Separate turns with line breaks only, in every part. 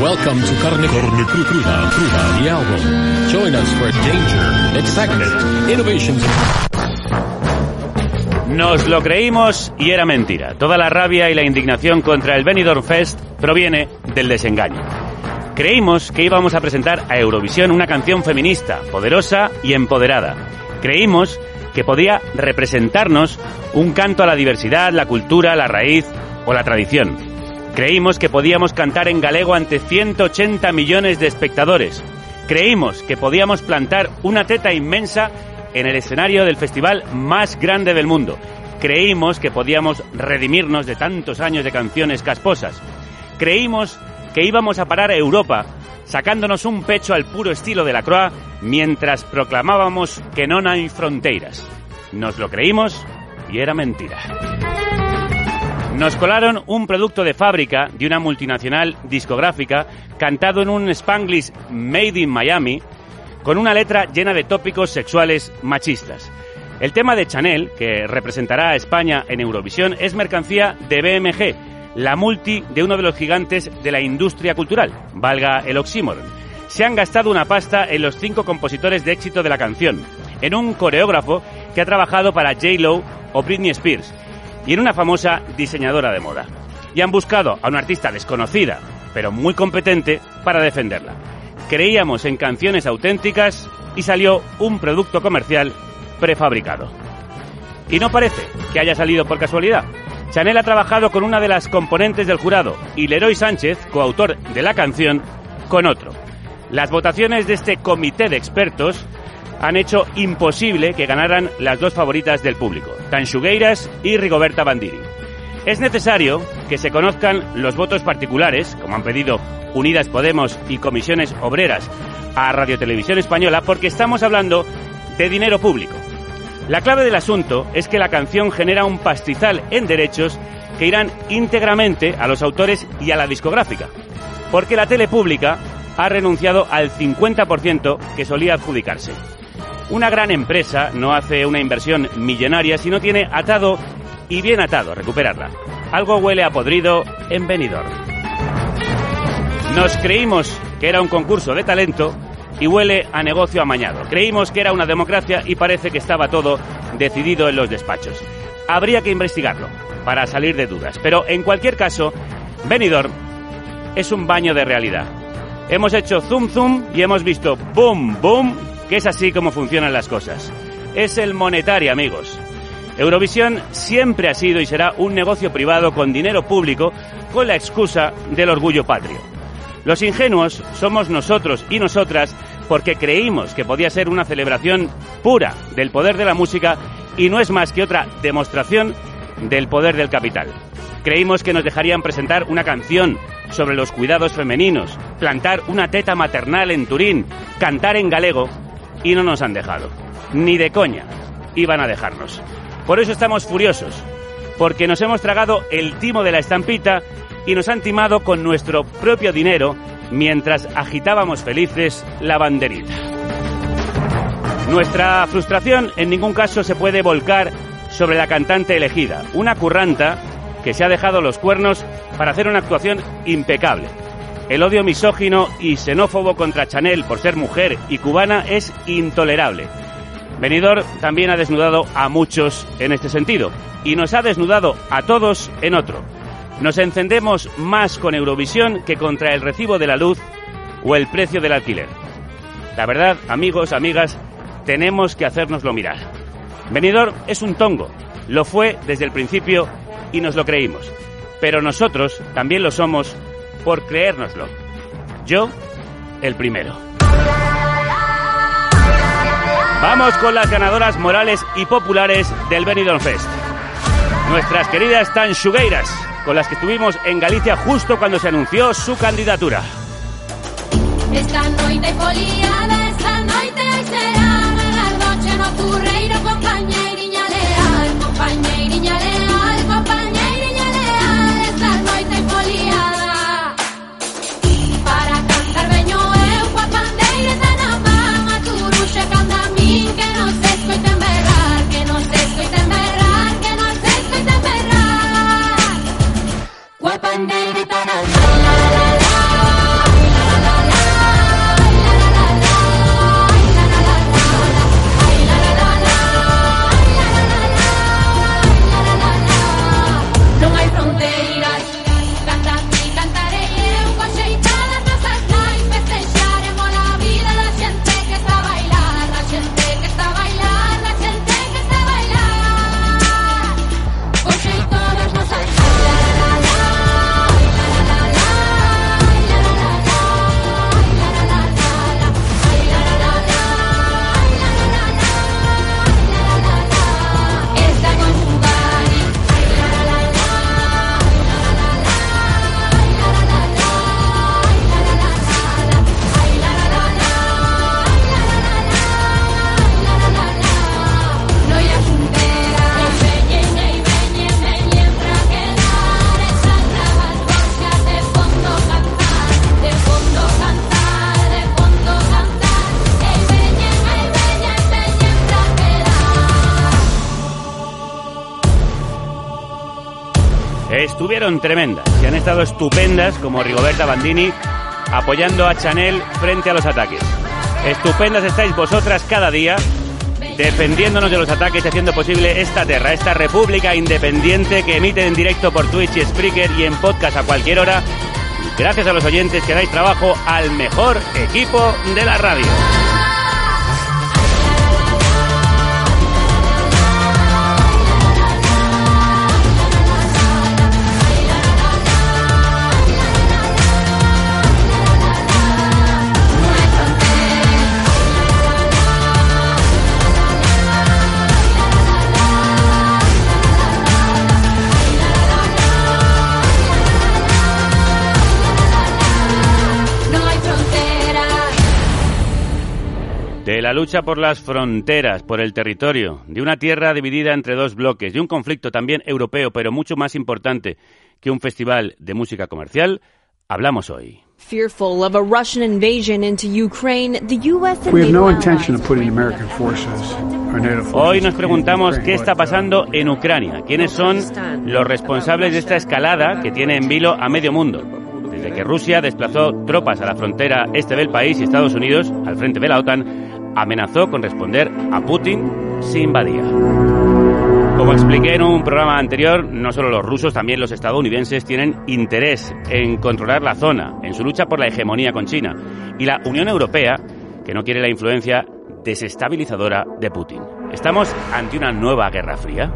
Welcome to Carne, Carne Cru- Cruda, Cruda, the album. Join us for danger, excitement, innovations.
Nos lo creímos y era mentira. Toda la rabia y la indignación contra el Benidorm Fest proviene del desengaño. Creímos que íbamos a presentar a Eurovisión una canción feminista, poderosa y empoderada. Creímos que podía representarnos un canto a la diversidad, la cultura, la raíz o la tradición. Creímos que podíamos cantar en galego ante 180 millones de espectadores. Creímos que podíamos plantar una teta inmensa en el escenario del festival más grande del mundo. Creímos que podíamos redimirnos de tantos años de canciones casposas. Creímos que íbamos a parar a Europa sacándonos un pecho al puro estilo de la Croix mientras proclamábamos que no hay fronteras. Nos lo creímos y era mentira. Nos colaron un producto de fábrica de una multinacional discográfica cantado en un Spanglish Made in Miami con una letra llena de tópicos sexuales machistas. El tema de Chanel, que representará a España en Eurovisión, es mercancía de BMG, la multi de uno de los gigantes de la industria cultural, valga el oxímoron. Se han gastado una pasta en los cinco compositores de éxito de la canción, en un coreógrafo que ha trabajado para J-Lo o Britney Spears, y en una famosa diseñadora de moda. Y han buscado a una artista desconocida, pero muy competente, para defenderla. Creíamos en canciones auténticas y salió un producto comercial prefabricado. Y no parece que haya salido por casualidad. Chanel ha trabajado con una de las componentes del jurado y Leroy Sánchez, coautor de la canción, con otro. Las votaciones de este comité de expertos han hecho imposible que ganaran las dos favoritas del público, Tanchugueiras y Rigoberta Bandini. Es necesario que se conozcan los votos particulares, como han pedido Unidas Podemos y Comisiones Obreras a Radio Televisión Española, porque estamos hablando de dinero público. La clave del asunto es que la canción genera un pastizal en derechos que irán íntegramente a los autores y a la discográfica, porque la tele pública ha renunciado al 50% que solía adjudicarse. Una gran empresa no hace una inversión millonaria si no tiene atado y bien atado recuperarla. Algo huele a podrido en Benidorm. Nos creímos que era un concurso de talento y huele a negocio amañado. Creímos que era una democracia y parece que estaba todo decidido en los despachos. Habría que investigarlo para salir de dudas. Pero en cualquier caso, Benidorm es un baño de realidad. Hemos hecho zoom zoom y hemos visto boom boom, que es así como funcionan las cosas. Es el monetario, amigos. Eurovisión siempre ha sido y será un negocio privado con dinero público con la excusa del orgullo patrio. Los ingenuos somos nosotros y nosotras porque creímos que podía ser una celebración pura del poder de la música y no es más que otra demostración del poder del capital. Creímos que nos dejarían presentar una canción sobre los cuidados femeninos, plantar una teta maternal en Turín, cantar en galego y no nos han dejado. Ni de coña iban a dejarnos. Por eso estamos furiosos, porque nos hemos tragado el timo de la estampita y nos han timado con nuestro propio dinero mientras agitábamos felices la banderita. Nuestra frustración en ningún caso se puede volcar sobre la cantante elegida, una curranta que se ha dejado los cuernos para hacer una actuación impecable. El odio misógino y xenófobo contra Chanel por ser mujer y cubana es intolerable. Benidorm también ha desnudado a muchos en este sentido y nos ha desnudado a todos en otro. Nos encendemos más con Eurovisión que contra el recibo de la luz o el precio del alquiler. La verdad, amigos, amigas, tenemos que hacérnoslo mirar. Benidorm es un tongo, lo fue desde el principio y nos lo creímos. Pero nosotros también lo somos por creérnoslo. Yo, el primero. Vamos con las ganadoras morales y populares del Benidorm Fest. Nuestras queridas Tanchugueiras, con las que estuvimos en Galicia justo cuando se anunció su candidatura.
Esta esta será, la noche ocurre, y no
estuvieron tremendas y han estado estupendas como Rigoberta Bandini apoyando a Chanel frente a los ataques. Estupendas estáis vosotras cada día defendiéndonos de los ataques y haciendo posible esta tierra, esta república independiente que emite en directo por Twitch y Spreaker y en podcast a cualquier hora. Gracias a los oyentes que dais trabajo al mejor equipo de la radio. La lucha por las fronteras, por el territorio, de una tierra dividida entre dos bloques, de un conflicto también europeo, pero mucho más importante que un festival de música comercial, hablamos hoy.
Fearful of a Russian invasion into Ukraine, the US and
We have no intention of putting American forces
Hoy nos preguntamos qué está pasando en Ucrania, quiénes son los responsables de esta escalada que tiene en vilo a medio mundo. Desde que Rusia desplazó tropas a la frontera este del país y Estados Unidos, al frente de la OTAN, amenazó con responder a Putin si invadía. Como expliqué en un programa anterior, no solo los rusos, también los estadounidenses tienen interés en controlar la zona, en su lucha por la hegemonía con China. Y la Unión Europea, que no quiere la influencia desestabilizadora de Putin. ¿Estamos ante una nueva guerra fría?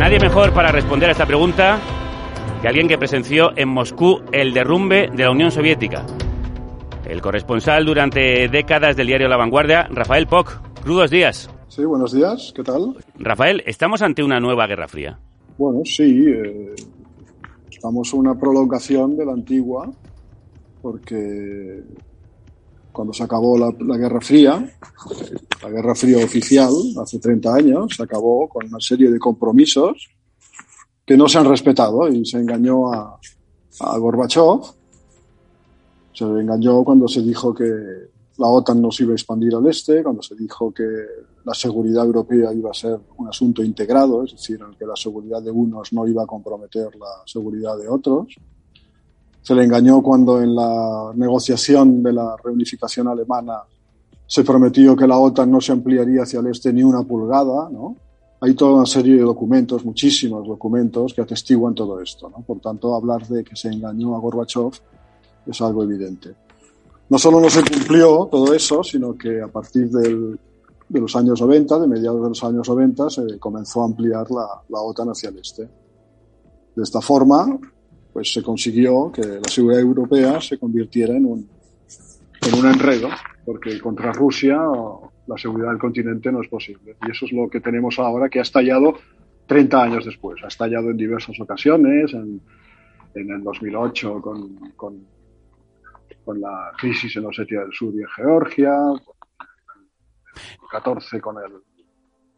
Nadie mejor para responder a esta pregunta que alguien que presenció en Moscú el derrumbe de la Unión Soviética. El corresponsal durante décadas del diario La Vanguardia, Rafael Poc. Crudos días.
Sí, buenos días, ¿qué tal?
Rafael, ¿estamos ante una nueva guerra fría?
Bueno, sí, eh, estamos una prolongación de la antigua, porque cuando se acabó la, la Guerra Fría, la Guerra Fría oficial, hace 30 años, se acabó con una serie de compromisos que no se han respetado y se engañó a, a Gorbachev, se le engañó cuando se dijo que la OTAN no iba a expandir al este, cuando se dijo que la seguridad europea iba a ser un asunto integrado, es decir, en el que la seguridad de unos no iba a comprometer la seguridad de otros. Se le engañó cuando en la negociación de la reunificación alemana se prometió que la OTAN no se ampliaría hacia el este ni una pulgada, ¿no? Hay toda una serie de documentos, muchísimos documentos que atestiguan todo esto, ¿no? Por tanto, hablar de que se engañó a Gorbachev es algo evidente. No solo no se cumplió todo eso, sino que a partir del, de los años 90, de mediados de los años 90, se comenzó a ampliar la, la OTAN hacia el este. De esta forma, pues se consiguió que la seguridad europea se convirtiera en un, en un enredo, porque contra Rusia la seguridad del continente no es posible. Y eso es lo que tenemos ahora, que ha estallado 30 años después. Ha estallado en diversas ocasiones, en, en el 2008 con, con, con la crisis en Osetia del Sur y en Georgia, 14 con el,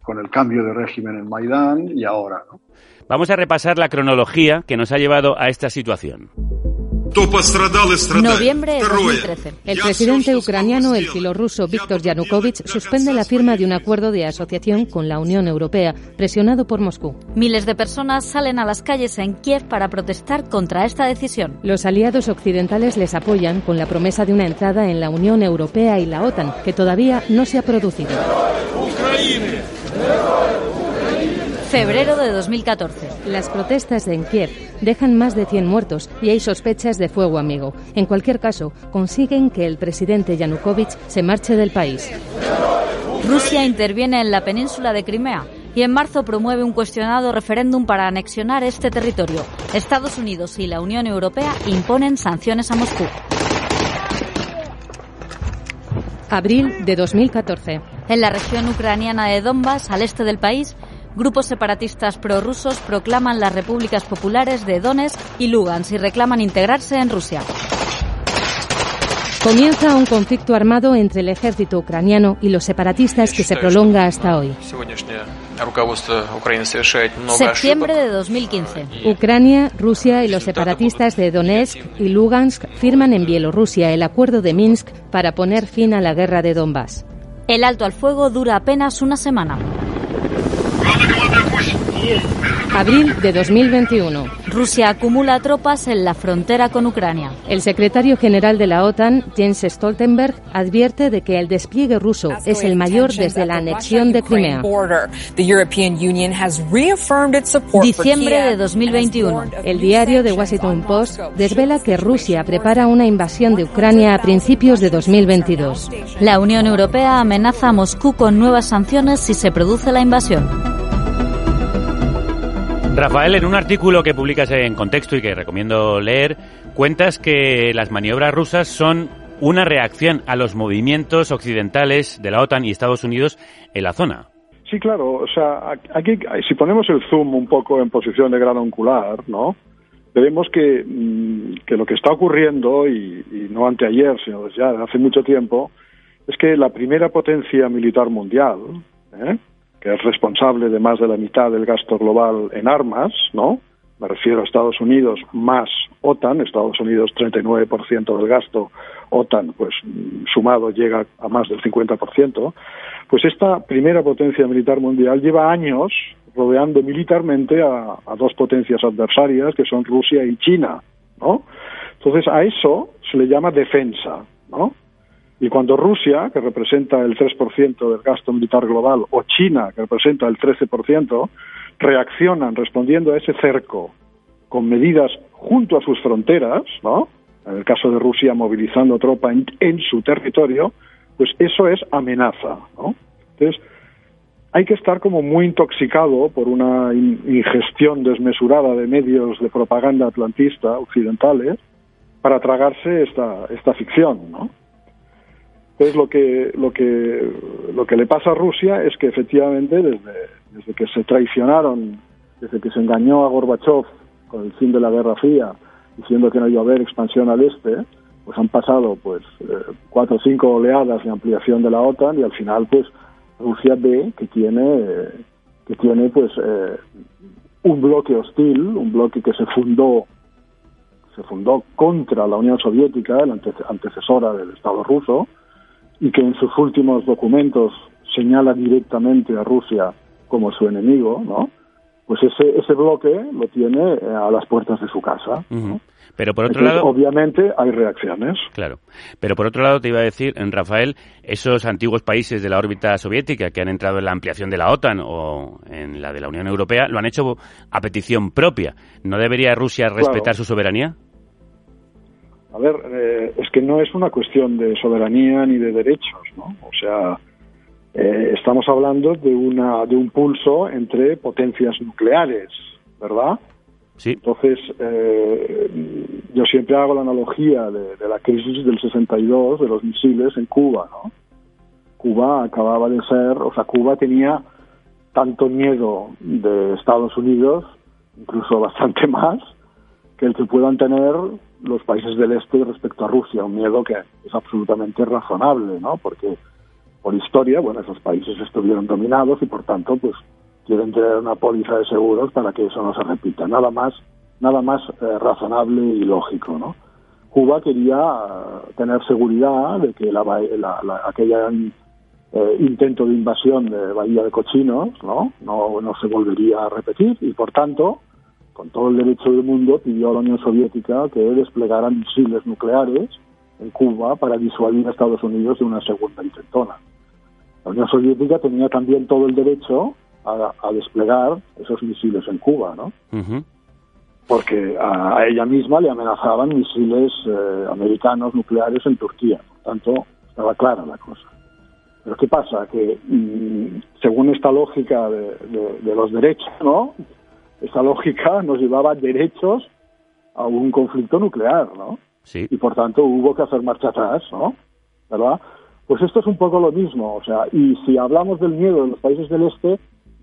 con el cambio de régimen en Maidán y ahora. ¿no?
Vamos a repasar la cronología que nos ha llevado a esta situación.
Noviembre de 2013.
El presidente ucraniano, el filorruso Víctor Yanukovych, suspende la firma de un acuerdo de asociación con la Unión Europea, presionado por Moscú.
Miles de personas salen a las calles en Kiev para protestar contra esta decisión.
Los aliados occidentales les apoyan con la promesa de una entrada en la Unión Europea y la OTAN, que todavía no se ha producido.
Febrero de 2014.
Las protestas en Kiev dejan más de 100 muertos y hay sospechas de fuego amigo. En cualquier caso, consiguen que el presidente Yanukovych se marche del país.
Rusia interviene en la península de Crimea y en marzo promueve un cuestionado referéndum para anexionar este territorio. Estados Unidos y la Unión Europea imponen sanciones a Moscú.
Abril de 2014.
En la región ucraniana de Donbass, al este del país, grupos separatistas prorrusos proclaman las repúblicas populares de Donetsk y Lugansk y reclaman integrarse en Rusia.
Comienza un conflicto armado entre el ejército ucraniano y los separatistas que se prolonga hasta hoy.
Septiembre de 2015.
Ucrania, Rusia y los separatistas de Donetsk y Lugansk firman en Bielorrusia el acuerdo de Minsk para poner fin a la guerra de Donbass.
El alto al fuego dura apenas una semana.
Abril de 2021.
Rusia acumula tropas en la frontera con Ucrania.
El secretario general de la OTAN, Jens Stoltenberg, advierte de que el despliegue ruso es el mayor desde la anexión de Crimea.
Diciembre de 2021.
El diario The Washington Post desvela que Rusia prepara una invasión de Ucrania a principios de 2022.
La Unión Europea amenaza a Moscú con nuevas sanciones si se produce la invasión.
Rafael, en un artículo que publicas en Contexto y que recomiendo leer, cuentas que las maniobras rusas son una reacción a los movimientos occidentales de la OTAN y Estados Unidos en la zona.
Sí, claro. O sea, aquí, si ponemos el zoom un poco en posición de grado angular, ¿no? Veremos que, mm, que lo que está ocurriendo, y, y no anteayer, sino ya hace mucho tiempo, es que la primera potencia militar mundial, ¿eh? Que es responsable de más de la mitad del gasto global en armas, ¿no? Me refiero a Estados Unidos más OTAN, Estados Unidos 39% del gasto, OTAN pues sumado llega a más del 50%, pues esta primera potencia militar mundial lleva años rodeando militarmente a, a dos potencias adversarias que son Rusia y China, ¿no? Entonces a eso se le llama defensa, ¿no? Y cuando Rusia, que representa el 3% del gasto militar global, o China, que representa el 13%, reaccionan respondiendo a ese cerco con medidas junto a sus fronteras, ¿no? En el caso de Rusia, movilizando tropa en, en su territorio, pues eso es amenaza, ¿no? Entonces, hay que estar como muy intoxicado por una ingestión desmesurada de medios de propaganda atlantista occidentales para tragarse esta, esta ficción, ¿no? Entonces lo que, lo que, lo que le pasa a Rusia es que efectivamente desde, desde que se traicionaron, desde que se engañó a Gorbachev con el fin de la Guerra Fría, diciendo que no iba a haber expansión al este, pues han pasado pues eh, cuatro o cinco oleadas de ampliación de la OTAN y al final pues Rusia ve que tiene que tiene pues eh, un bloque hostil, un bloque que se fundó se fundó contra la Unión Soviética, la antecesora del Estado ruso, y que en sus últimos documentos señala directamente a Rusia como su enemigo, ¿no? Pues ese, ese bloque lo tiene eh, a las puertas de su casa. ¿no?
Pero por otro
Entonces,
lado...
obviamente hay reacciones.
Claro. Pero por otro lado, te iba a decir, en Rafael, esos antiguos países de la órbita soviética que han entrado en la ampliación de la OTAN o en la de la Unión Europea, lo han hecho a petición propia. ¿No debería Rusia respetar
Claro.
su soberanía?
A ver, eh, es que no es una cuestión de soberanía ni de derechos, ¿no? O sea, eh, estamos hablando de una de un pulso entre potencias nucleares, ¿verdad?
Sí.
Entonces, eh, yo siempre hago la analogía de, de la crisis del 62 de los misiles en Cuba, ¿no? Cuba acababa de ser, o sea, Cuba tenía tanto miedo de Estados Unidos, incluso bastante más, que el que puedan tener los países del este respecto a Rusia, un miedo que es absolutamente razonable, ¿no? Porque por historia, bueno, esos países estuvieron dominados y por tanto, pues quieren tener una póliza de seguros para que eso no se repita. Nada más, nada más eh, razonable y lógico, ¿no? Cuba quería eh, tener seguridad de que la, la, la, aquella eh, intento de invasión de Bahía de Cochinos, ¿no? ¿no? No se volvería a repetir y por tanto, con todo el derecho del mundo, pidió a la Unión Soviética que desplegara misiles nucleares en Cuba para disuadir a Estados Unidos de una segunda intentona. La Unión Soviética tenía también todo el derecho a, a desplegar esos misiles en Cuba, ¿no? Porque a, a ella misma le amenazaban misiles eh, americanos nucleares en Turquía. Por tanto, estaba clara la cosa. Pero ¿qué pasa? Que mm, según esta lógica de, de- de los derechos, ¿no? Esa lógica nos llevaba derechos a un conflicto nuclear, ¿no?
Sí.
y por tanto hubo que hacer marcha atrás, ¿no? ¿Verdad? Pues esto es un poco lo mismo, o sea, y si hablamos del miedo de los países del este,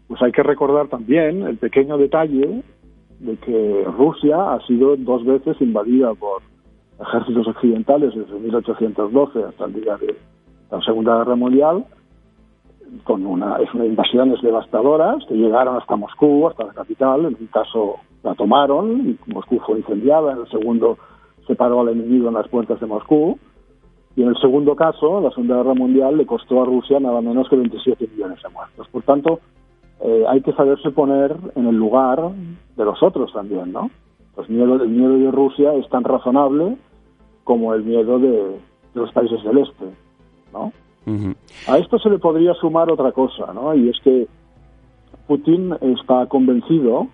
pues hay que recordar también el pequeño detalle de que Rusia ha sido dos veces invadida por ejércitos occidentales desde 1812 hasta el día de la Segunda Guerra Mundial, con una, es una invasiones devastadoras que llegaron hasta Moscú, hasta la capital, en un caso la tomaron y Moscú fue incendiada, en el segundo se paró al enemigo en las puertas de Moscú, y en el segundo caso, la Segunda Guerra Mundial le costó a Rusia nada menos que 27 millones de muertos. Por tanto, eh, hay que saberse poner en el lugar de los otros también, ¿no? Pues miedo, el miedo de Rusia es tan razonable como el miedo de, de los países del este, ¿no? A esto se le podría sumar otra cosa, ¿no? Y es que Putin está convencido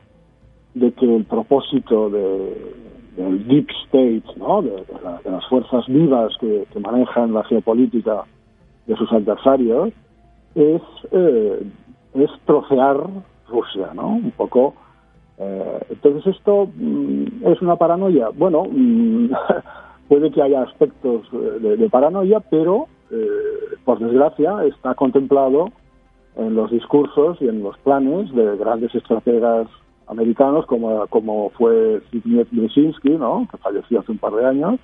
de que el propósito de, del deep state, ¿no? de, las fuerzas vivas que, manejan la geopolítica de sus adversarios, es, eh, es trocear Rusia, ¿no? Un poco. Eh, entonces esto mm, es una paranoia. Bueno, mm, puede que haya aspectos de, de paranoia, pero eh, por desgracia está contemplado en los discursos y en los planes de grandes estrategas americanos como, como fue Zbigniew Brzezinski, ¿no? que falleció hace un par de años,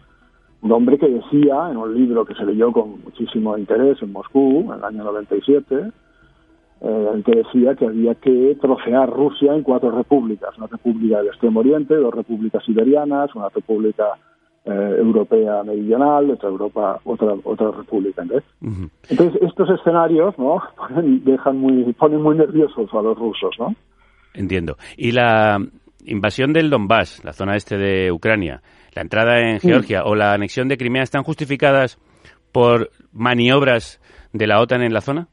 un hombre que decía en un libro que se leyó con muchísimo interés en Moscú en el año 97, eh, que decía que había que trocear Rusia en cuatro repúblicas, una república del Extremo Oriente, dos repúblicas siberianas, una república eh, europea meridional, otra Europa, otra otra república. Entonces estos escenarios, ¿no? dejan muy, ponen muy nerviosos a los rusos, ¿no?
Entiendo. Y la invasión del Donbass, la zona este de Ucrania, la entrada en Georgia o la anexión de Crimea están justificadas por maniobras de la OTAN en la zona?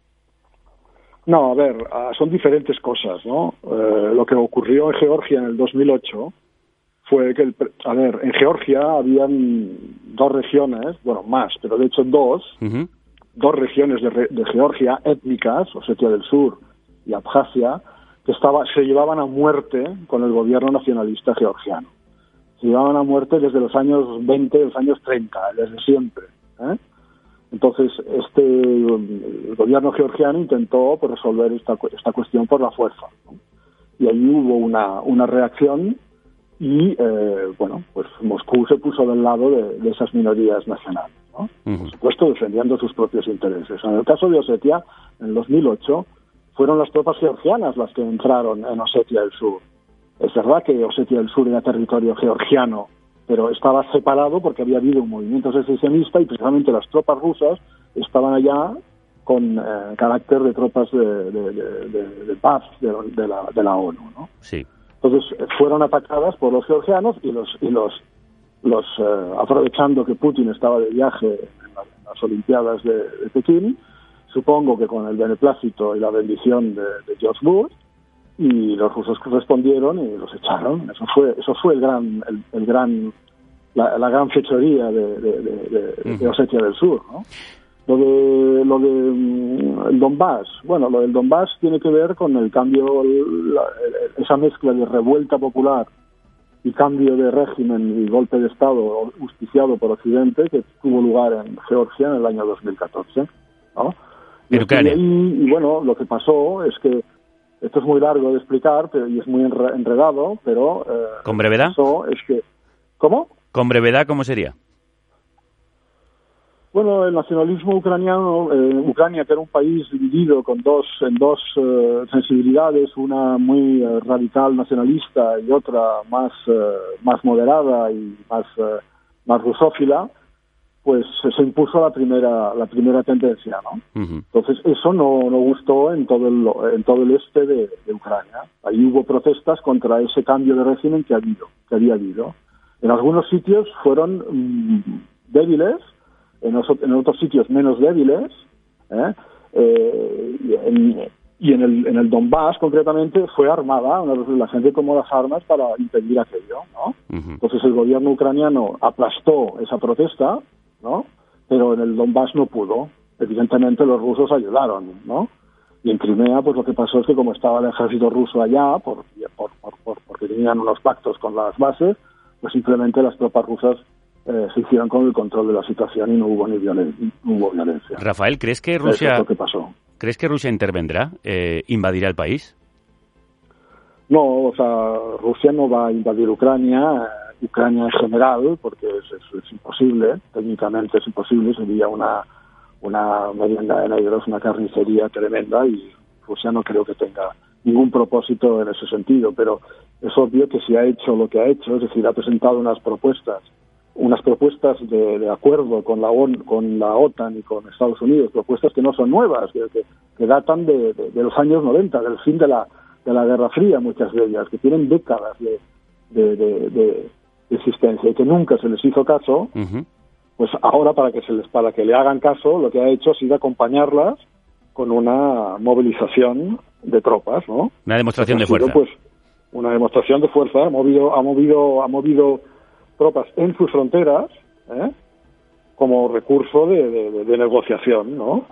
No, a ver, ah, son diferentes cosas, ¿no? Eh, lo que ocurrió en Georgia en el 2008 fue que, a ver, en Georgia habían dos regiones, bueno, más, pero de hecho dos, dos regiones de, de Georgia étnicas, Osetia del Sur y Abjasia, que estaba, se llevaban a muerte con el gobierno nacionalista georgiano. Se llevaban a muerte desde los años 20, los años 30, desde siempre. ¿eh? Entonces, este el gobierno georgiano intentó pues, resolver esta, esta cuestión por la fuerza. Y ahí hubo una, una reacción y, eh, bueno, pues Moscú se puso del lado de, esas minorías nacionales. Por supuesto, defendiendo sus propios intereses. En el caso de Osetia, en 2008, fueron las tropas georgianas las que entraron en Osetia del Sur. Es verdad que Osetia del Sur era territorio georgiano, pero estaba separado porque había habido un movimiento secesionista y precisamente las tropas rusas estaban allá con eh, carácter de tropas de, paz de, la, ONU. ¿no?
Sí.
Entonces fueron atacadas por los georgianos y los, y los, los eh, aprovechando que Putin estaba de viaje en, las Olimpiadas de Pekín, supongo que con el beneplácito y la bendición de, George Bush, y los rusos respondieron y los echaron. Eso fue, eso fue el gran, el, gran, la, gran fechoría de, de, Osetia del Sur, ¿no? Lo de, lo de mm, el Donbass, bueno, lo del Donbass tiene que ver con el cambio, esa mezcla de revuelta popular y cambio de régimen y golpe de Estado justiciado por Occidente que tuvo lugar en Georgia en el año 2014. ¿no? Y, bueno, lo que pasó es que esto es muy largo de explicar pero, y es muy enredado, pero...
Eh, ¿Con brevedad?
es que, ¿Cómo?
¿Con brevedad cómo sería?
Bueno, el nacionalismo ucraniano, eh, Ucrania, que era un país dividido con dos, en dos eh, sensibilidades, una muy radical nacionalista y otra más, más moderada y más, más rusófila, pues se impuso la primera la primera tendencia no entonces eso no, no gustó en todo el en todo el este de, Ucrania. Ahí hubo protestas contra ese cambio de régimen que ha habido que había habido. En algunos sitios fueron mm, débiles en, en, otros sitios menos débiles ¿eh? Eh, y en el, en el Donbass concretamente fue armada la gente tomó las armas para impedir aquello no entonces el gobierno ucraniano aplastó esa protesta ¿no? Pero en el Donbass no pudo. Evidentemente los rusos ayudaron, ¿no? Y en Crimea, pues lo que pasó es que como estaba el ejército ruso allá, por, porque tenían unos pactos con las bases, pues simplemente las tropas rusas eh, se hicieron con el control de la situación y no hubo ni hubo violencia.
Rafael, ¿crees que Rusia,
que pasó.
¿crees que Rusia intervendrá, eh, invadirá el país?
No, o sea, Rusia no va a invadir Ucrania Ucrania en general, porque es, imposible, técnicamente es imposible, sería una, una merienda de negros, una carnicería tremenda y Rusia no creo que tenga ningún propósito en ese sentido, pero es obvio que si ha hecho lo que ha hecho, es decir, ha presentado unas propuestas unas propuestas de, de acuerdo con la, ON, con la OTAN y con Estados Unidos, propuestas que no son nuevas, que, que, que datan de, de, de, los años 90, del fin de la, de la Guerra Fría, muchas de ellas, que tienen décadas de, de existencia y que nunca se les hizo caso, uh -huh. pues ahora para que se les para que le hagan caso, lo que ha hecho ha sido acompañarlas con una movilización de tropas, ¿no?
Una demostración de fuerza.
Pues una demostración de fuerza, ha movido, ha movido, ha movido tropas en sus fronteras, ¿eh? como recurso de, de, de, negociación, ¿no?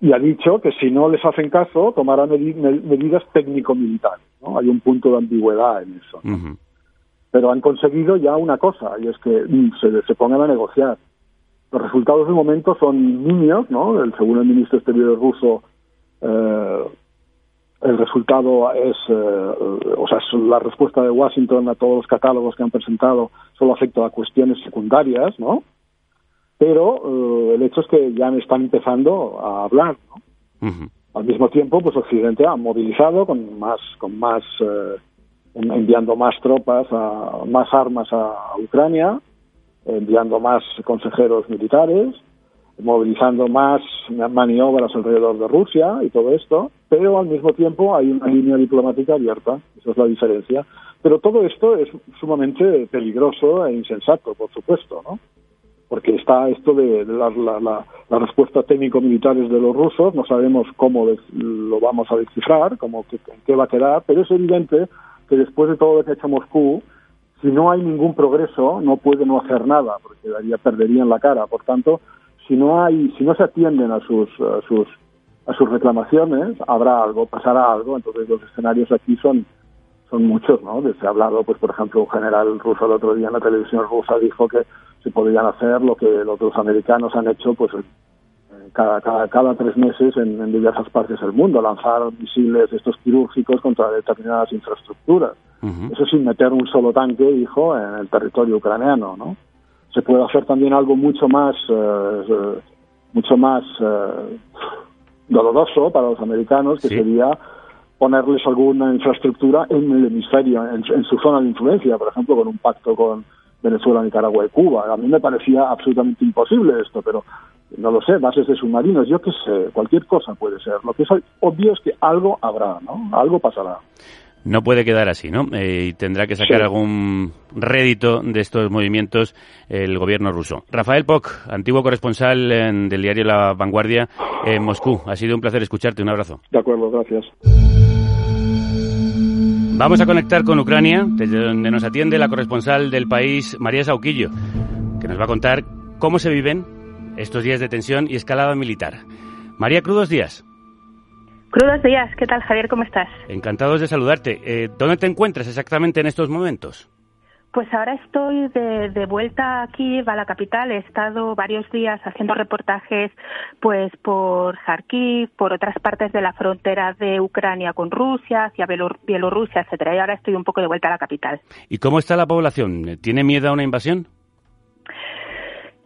Y ha dicho que si no les hacen caso, tomará medi medidas técnico-militares, ¿no? Hay un punto de ambigüedad en eso. ¿no? Uh -huh. Pero han conseguido ya una cosa, y es que se, se pongan a negociar. Los resultados de momento son niños, ¿no? El, según el ministro exterior ruso, eh, el resultado es, eh, o sea, la respuesta de Washington a todos los catálogos que han presentado solo afecta a cuestiones secundarias, ¿no? Pero eh, el hecho es que ya están empezando a hablar, ¿no? Uh -huh. Al mismo tiempo, pues Occidente ha movilizado con más, con más, eh, enviando más tropas, a, más armas a Ucrania, enviando más consejeros militares, movilizando más maniobras alrededor de Rusia y todo esto, pero al mismo tiempo hay una línea diplomática abierta, esa es la diferencia. Pero todo esto es sumamente peligroso e insensato, por supuesto, ¿no? Porque está esto de la, la, la, respuesta técnico-militares de los rusos, no sabemos cómo lo vamos a descifrar, cómo, qué, qué va a quedar, pero es evidente que después de todo lo que ha hecho Moscú, si no hay ningún progreso, no puede no hacer nada, porque daría, perderían la cara. Por tanto, si no hay, si no se atienden a sus, a sus, a sus reclamaciones, habrá algo, pasará algo. Entonces los escenarios aquí son, son muchos, ¿no? Se ha hablado, pues por ejemplo, un general ruso el otro día en la televisión rusa dijo que se podrían hacer lo que los otros americanos han hecho, pues cada, cada, cada tres meses en, en diversas partes del mundo, lanzar misiles estos quirúrgicos contra determinadas infraestructuras. Uh -huh. Eso sin meter un solo tanque, dijo, en el territorio ucraniano, ¿no? Se puede hacer también algo mucho más, uh, mucho más uh, doloroso para los americanos, que sí. sería ponerles alguna infraestructura en el hemisferio, en, en, su zona de influencia, por ejemplo, con un pacto con Venezuela, Nicaragua y Cuba. A mí me parecía absolutamente imposible esto, pero no lo sé, bases de submarinos, yo qué sé, cualquier cosa puede ser. Lo que es obvio es que algo habrá, ¿no? Algo pasará.
No puede quedar así, ¿no? Eh, y tendrá que sacar sí. algún rédito de estos movimientos el gobierno ruso. Rafael Poc, antiguo corresponsal en, del diario La Vanguardia en Moscú. Ha sido un placer escucharte. Un abrazo.
De acuerdo, gracias.
Vamos a conectar con Ucrania, desde donde nos atiende la corresponsal del país, María Sauquillo, que nos va a contar cómo se viven estos días de tensión y escalada militar. María, crudos días.
Crudos días, ¿qué tal Javier? ¿Cómo estás?
Encantados de saludarte. Eh, ¿Dónde te encuentras exactamente en estos momentos?
Pues ahora estoy de, de, vuelta aquí a la capital. He estado varios días haciendo reportajes, pues por Kharkiv, por otras partes de la frontera de Ucrania con Rusia, hacia Bielorrusia, etcétera. Y ahora estoy un poco de vuelta a la capital.
¿Y cómo está la población? ¿Tiene miedo a una invasión?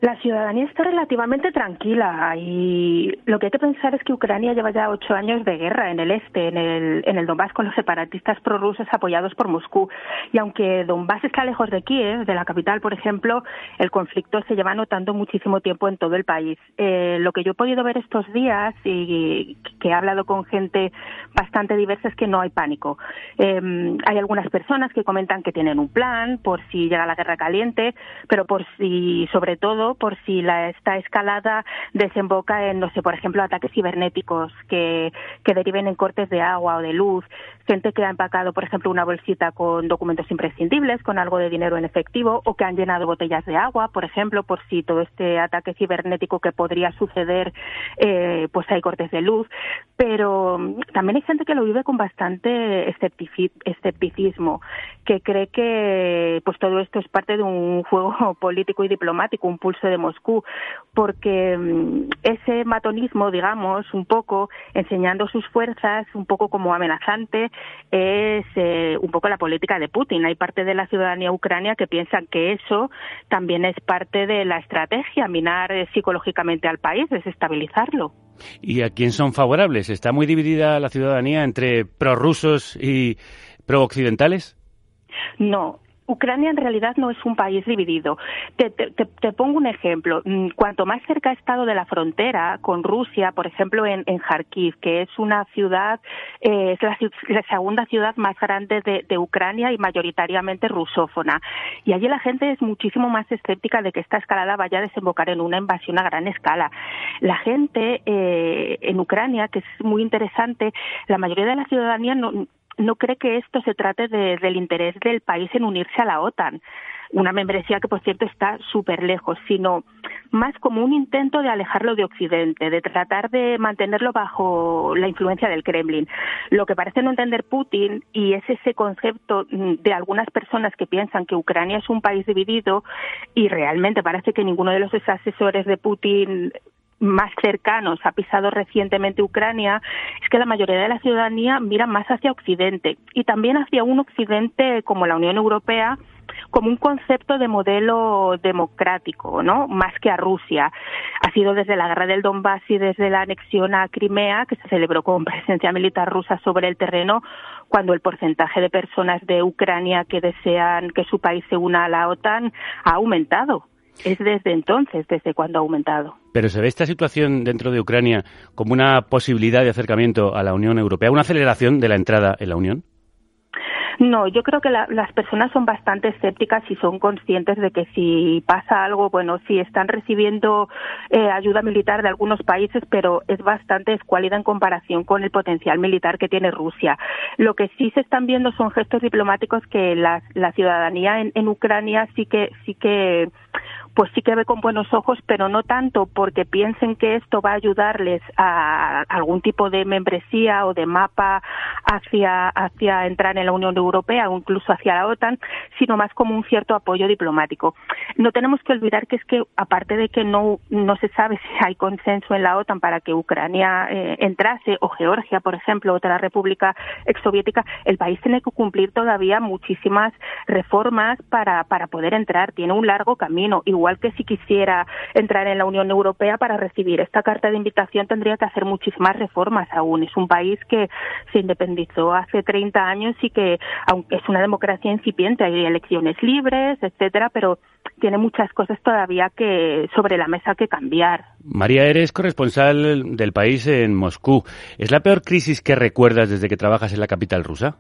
La ciudadanía está relativamente tranquila y lo que hay que pensar es que Ucrania lleva ya ocho años de guerra en el este, en el, en el Donbass, con los separatistas prorrusos apoyados por Moscú. Y aunque Donbass está lejos de Kiev, de la capital, por ejemplo, el conflicto se lleva notando muchísimo tiempo en todo el país. Eh, lo que yo he podido ver estos días y que he hablado con gente bastante diversa es que no hay pánico. Eh, hay algunas personas que comentan que tienen un plan por si llega la guerra caliente, pero por si, sobre todo, por si la, esta escalada desemboca en, no sé, por ejemplo, ataques cibernéticos que, que deriven en cortes de agua o de luz, gente que ha empacado, por ejemplo, una bolsita con documentos imprescindibles, con algo de dinero en efectivo, o que han llenado botellas de agua, por ejemplo, por si todo este ataque cibernético que podría suceder, eh, pues hay cortes de luz. Pero también hay gente que lo vive con bastante escepticismo, que cree que pues todo esto es parte de un juego político y diplomático, un pulso de Moscú, porque ese matonismo, digamos, un poco enseñando sus fuerzas, un poco como amenazante, es eh, un poco la política de Putin. Hay parte de la ciudadanía ucrania que piensan que eso también es parte de la estrategia, minar eh, psicológicamente al país, desestabilizarlo.
¿Y a quién son favorables? ¿Está muy dividida la ciudadanía entre prorrusos y prooccidentales?
No, Ucrania en realidad no es un país dividido. Te, te, te, pongo un ejemplo. Mm, cuanto más cerca ha estado de la frontera con Rusia, por ejemplo en, en Kharkiv, que es una ciudad, eh, es la, la, segunda ciudad más grande de, de, Ucrania y mayoritariamente rusófona. Y allí la gente es muchísimo más escéptica de que esta escalada vaya a desembocar en una invasión a gran escala. La gente eh, en Ucrania, que es muy interesante, la mayoría de la ciudadanía no, no cree que esto se trate de, del interés del país en unirse a la OTAN, una membresía que, por cierto, está súper lejos, sino más como un intento de alejarlo de Occidente, de tratar de mantenerlo bajo la influencia del Kremlin. Lo que parece no entender Putin, y es ese concepto de algunas personas que piensan que Ucrania es un país dividido, y realmente parece que ninguno de los asesores de Putin más cercanos ha pisado recientemente Ucrania es que la mayoría de la ciudadanía mira más hacia Occidente y también hacia un Occidente como la Unión Europea como un concepto de modelo democrático, ¿no? Más que a Rusia. Ha sido desde la guerra del Donbass y desde la anexión a Crimea, que se celebró con presencia militar rusa sobre el terreno, cuando el porcentaje de personas de Ucrania que desean que su país se una a la OTAN ha aumentado es desde entonces, desde cuando ha aumentado.
Pero se ve esta situación dentro de Ucrania como una posibilidad de acercamiento a la Unión Europea, una aceleración de la entrada en la Unión.
No, yo creo que la, las personas son bastante escépticas y son conscientes de que si pasa algo, bueno, si están recibiendo eh, ayuda militar de algunos países, pero es bastante escuálida en comparación con el potencial militar que tiene Rusia. Lo que sí se están viendo son gestos diplomáticos que la, la ciudadanía en, en Ucrania sí que sí que pues sí que ve con buenos ojos, pero no tanto porque piensen que esto va a ayudarles a algún tipo de membresía o de mapa hacia, hacia entrar en la Unión Europea o incluso hacia la OTAN, sino más como un cierto apoyo diplomático. No tenemos que olvidar que es que, aparte de que no, no se sabe si hay consenso en la OTAN para que Ucrania eh, entrase, o Georgia, por ejemplo, otra república exsoviética, el país tiene que cumplir todavía muchísimas reformas para, para poder entrar. Tiene un largo camino igual que si quisiera entrar en la Unión Europea para recibir esta carta de invitación tendría que hacer muchísimas reformas aún. Es un país que se independizó hace 30 años y que, aunque es una democracia incipiente, hay elecciones libres, etcétera, pero tiene muchas cosas todavía que sobre la mesa que cambiar.
María, eres corresponsal del país en Moscú. ¿Es la peor crisis que recuerdas desde que trabajas en la capital rusa?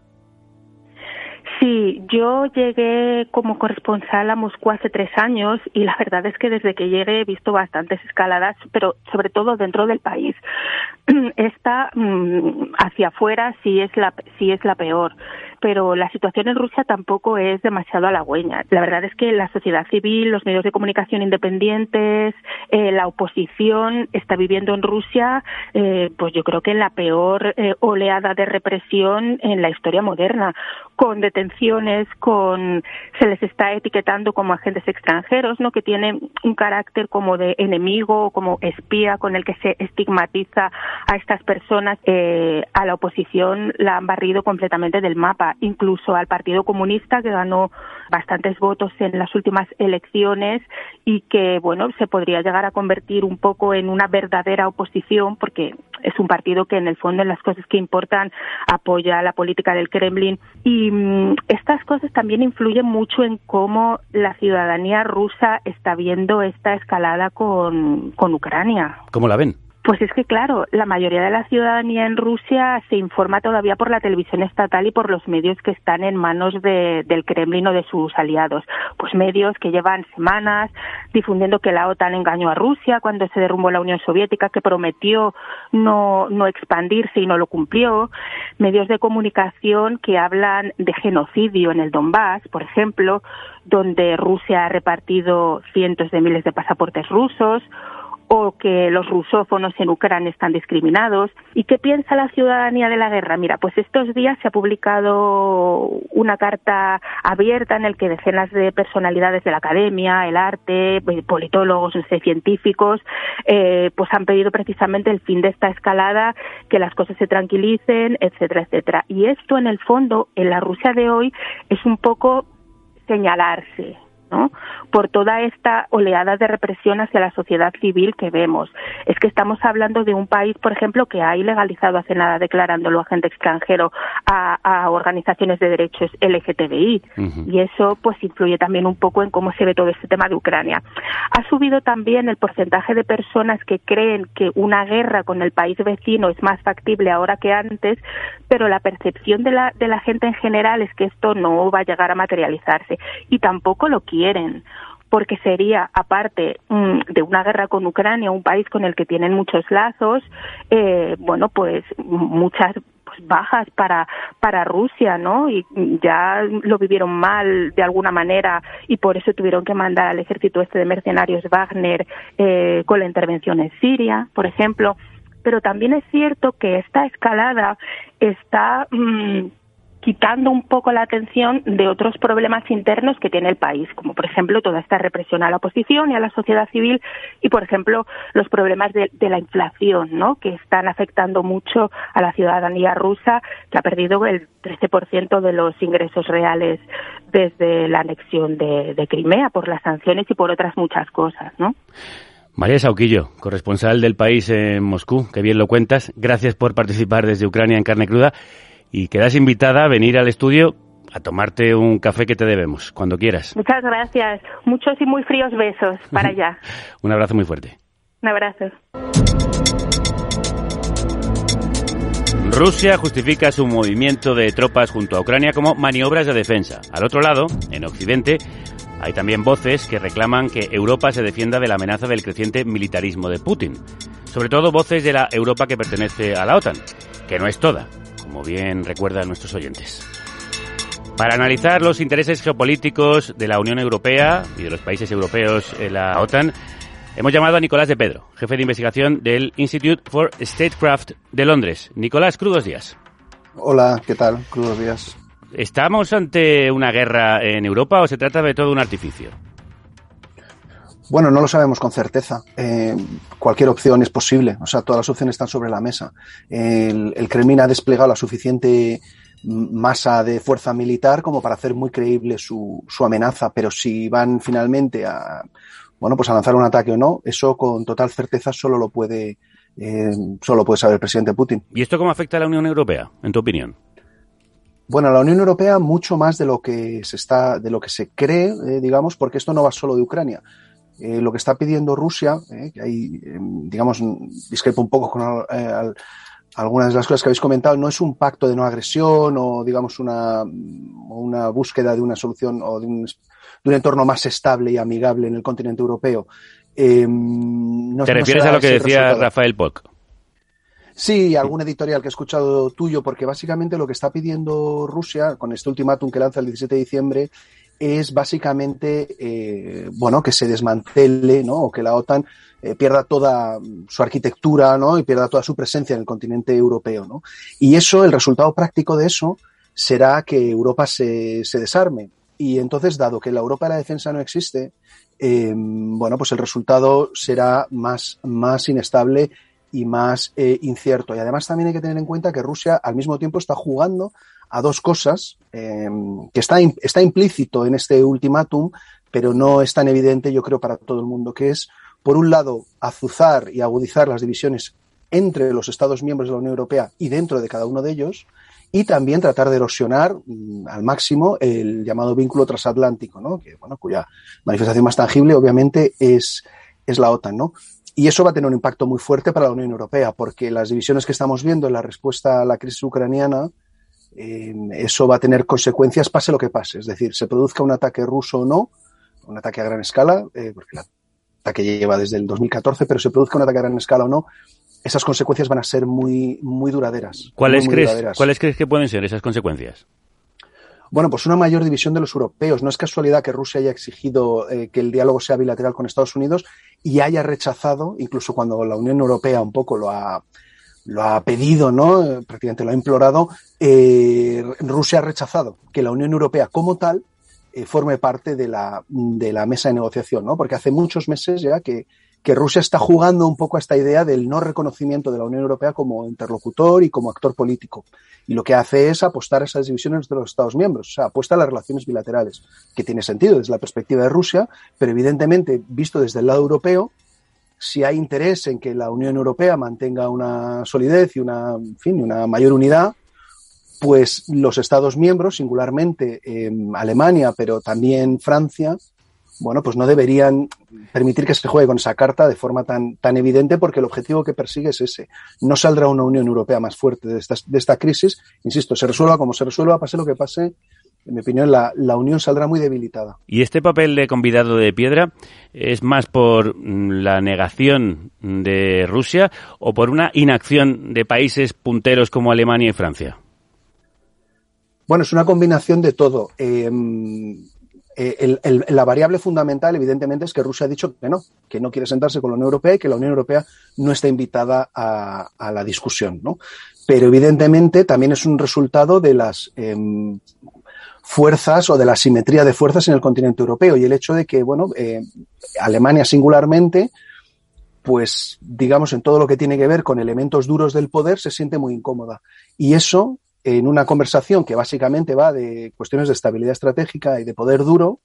Yo llegué como corresponsal a Moscú hace tres años y la verdad es que desde que llegué he visto bastantes escaladas, pero sobre todo dentro del país. Esta mm, hacia afuera sí es la sí es la peor pero la situación en Rusia tampoco es demasiado halagüeña. La verdad es que la sociedad civil, los medios de comunicación independientes, eh, la oposición está viviendo en Rusia, eh, pues yo creo que la peor eh, oleada de represión en la historia moderna, con con se les está etiquetando como agentes extranjeros, ¿no? Que tienen un carácter como de enemigo, como espía, con el que se estigmatiza a estas personas. a la oposición la han barrido completamente del mapa incluso al Partido Comunista, que ganó bastantes votos en las últimas elecciones y que, bueno, se podría llegar a convertir un poco en una verdadera oposición, porque es un partido que en el fondo en las cosas que importan apoya la política del Kremlin y mm, estas cosas también influyen mucho en cómo la ciudadanía rusa está viendo esta escalada con, con Ucrania.
¿Cómo la ven?
Pues es que, claro, la mayoría de la ciudadanía en Rusia se informa todavía por la televisión estatal y por los medios que están en manos de, del Kremlin o de sus aliados. Pues medios que llevan semanas difundiendo que la OTAN engañó a Rusia cuando se derrumbó la Unión Soviética, que prometió no, no expandirse y no lo cumplió. Medios de comunicación que hablan de genocidio en el Donbass, por ejemplo, donde Rusia ha repartido cientos de miles de pasaportes rusos o que los rusófonos en Ucrania están discriminados. ¿Y qué piensa la ciudadanía de la guerra? Mira, pues estos días se ha publicado una carta abierta en el que decenas de personalidades de la academia, el arte, eh, politólogos, científicos, eh, pues han pedido precisamente el fin de esta escalada, que las cosas se tranquilicen, etcétera, etcétera. Y esto, en el fondo, en la Rusia de hoy, es un poco señalarse ¿no? Por toda esta oleada de represión hacia la sociedad civil que vemos. Es que estamos hablando de un país, por ejemplo, que ha ilegalizado hace nada, declarándolo agente extranjero a, a organizaciones de derechos LGTBI. Y eso, pues, influye también un poco en cómo se ve todo este tema de Ucrania. Ha subido también el porcentaje de personas que creen que una guerra con el país vecino es más factible ahora que antes, pero la percepción de la, de la gente en general es que esto no va a llegar a materializarse. Y tampoco lo quieren porque sería, aparte mm, de una guerra con Ucrania, un país con el que tienen muchos lazos, eh, bueno, pues muchas pues, bajas para para Rusia, ¿no? Y ya lo vivieron mal de alguna manera y por eso tuvieron que mandar al ejército este de mercenarios Wagner eh, con la intervención en Siria, por ejemplo. Pero también es cierto que esta escalada está mm, quitando un poco la atención de otros problemas internos que tiene el país, como por ejemplo toda esta represión a la oposición y a la sociedad civil y por ejemplo los problemas de, la inflación, ¿no? que están afectando mucho a la ciudadanía rusa, que ha perdido el 13% de los ingresos reales desde la anexión de, Crimea por las sanciones y por otras muchas cosas, ¿no?
María Sauquillo, corresponsal del país en Moscú, que bien lo cuentas. Gracias por participar desde Ucrania en carne cruda y quedas invitada a venir al estudio a tomarte un café que te debemos, cuando quieras.
Muchas gracias. Muchos y muy fríos besos para allá.
un abrazo muy fuerte.
Un abrazo.
Rusia justifica su movimiento de tropas junto a Ucrania como maniobras de defensa. Al otro lado, en Occidente, hay también voces que reclaman que Europa se defienda de la amenaza del creciente militarismo de Putin. Sobre todo voces de la Europa que pertenece a la OTAN, que no es toda, como bien recuerdan nuestros oyentes. Para analizar los intereses geopolíticos de la Unión Europea y de los países europeos en la OTAN, hemos llamado a Nicolás de Pedro, jefe de investigación del Institute for Statecraft de Londres. Nicolás, crudos días.
Hola, ¿qué tal? Crudos días.
¿Estamos ante una guerra en Europa o se trata de todo un artificio?
Bueno, no lo sabemos con certeza. Eh, cualquier opción es posible. O sea, todas las opciones están sobre la mesa. El, el, Kremlin ha desplegado la suficiente masa de fuerza militar como para hacer muy creíble su, su amenaza. Pero si van finalmente a, bueno, pues a lanzar un ataque o no, eso con total certeza solo lo puede, eh, solo puede saber el presidente Putin.
¿Y esto cómo afecta a la Unión Europea, en tu opinión?
Bueno, la Unión Europea mucho más de lo que se está, de lo que se cree, eh, digamos, porque esto no va solo de Ucrania. Eh, lo que está pidiendo Rusia, eh, que ahí, em, digamos, discrepo un poco con algunas de las cosas que habéis comentado, no es un pacto de no agresión o, digamos, una, una búsqueda de una solución o de un, de un entorno más estable y amigable en el continente europeo.
Em, no, ¿Te refieres a lo que decía Rafael Polk?
Sí, algún editorial que he escuchado tuyo, porque básicamente lo que está pidiendo Rusia con este ultimátum que lanza el 17 de diciembre es básicamente, eh, bueno, que se desmantele, ¿no? O que la OTAN eh, pierda toda su arquitectura, ¿no? Y pierda toda su presencia en el continente europeo, ¿no? Y eso, el resultado práctico de eso será que Europa se, se desarme. Y entonces, dado que la Europa de la defensa no existe, eh, bueno, pues el resultado será más, más inestable y más eh, incierto. Y además también hay que tener en cuenta que Rusia al mismo tiempo está jugando a dos cosas eh, que está, está implícito en este ultimátum, pero no es tan evidente, yo creo, para todo el mundo, que es, por un lado, azuzar y agudizar las divisiones entre los Estados miembros de la Unión Europea y dentro de cada uno de ellos, y también tratar de erosionar mm, al máximo el llamado vínculo transatlántico, ¿no? que, bueno, cuya manifestación más tangible, obviamente, es, es la OTAN, ¿no? Y eso va a tener un impacto muy fuerte para la Unión Europea, porque las divisiones que estamos viendo en la respuesta a la crisis ucraniana, eh, eso va a tener consecuencias pase lo que pase. Es decir, se produzca un ataque ruso o no, un ataque a gran escala, eh, porque el ataque lleva desde el 2014, pero se produzca un ataque a gran escala o no, esas consecuencias van a ser muy, muy duraderas.
¿Cuáles, crees, ¿Cuáles crees que pueden ser esas consecuencias?
Bueno, pues una mayor división de los europeos. No es casualidad que Rusia haya exigido eh, que el diálogo sea bilateral con Estados Unidos y haya rechazado, incluso cuando la Unión Europea un poco lo ha, lo ha pedido, ¿no? Eh, prácticamente lo ha implorado, eh, Rusia ha rechazado que la Unión Europea como tal forme parte de la, de la mesa de negociación, ¿no? Porque hace muchos meses ya que, que Rusia está jugando un poco a esta idea del no reconocimiento de la Unión Europea como interlocutor y como actor político. Y lo que hace es apostar a esas divisiones de los Estados miembros, o sea, apuesta a las relaciones bilaterales, que tiene sentido desde la perspectiva de Rusia, pero evidentemente, visto desde el lado europeo, si hay interés en que la Unión Europea mantenga una solidez y una, en fin, una mayor unidad, pues los Estados miembros, singularmente eh, Alemania, pero también Francia, bueno, pues no deberían permitir que se juegue con esa carta de forma tan, tan evidente porque el objetivo que persigue es ese. No saldrá una Unión Europea más fuerte de esta, de esta crisis. Insisto, se resuelva como se resuelva, pase lo que pase, en mi opinión, la, la, Unión saldrá muy debilitada.
¿Y este papel de convidado de piedra es más por mm, la negación de Rusia o por una inacción de países punteros como Alemania y Francia?
Bueno, es una combinación de todo. Eh, eh, el, el, la variable fundamental, evidentemente, es que Rusia ha dicho que no, que no quiere sentarse con la Unión Europea y que la Unión Europea no está invitada a, a la discusión, ¿no? Pero evidentemente también es un resultado de las eh, fuerzas o de la simetría de fuerzas en el continente europeo y el hecho de que, bueno, eh, Alemania singularmente, pues digamos en todo lo que tiene que ver con elementos duros del poder, se siente muy incómoda. Y eso en una conversación que básicamente va de cuestiones de estabilidad estratégica y de poder duro,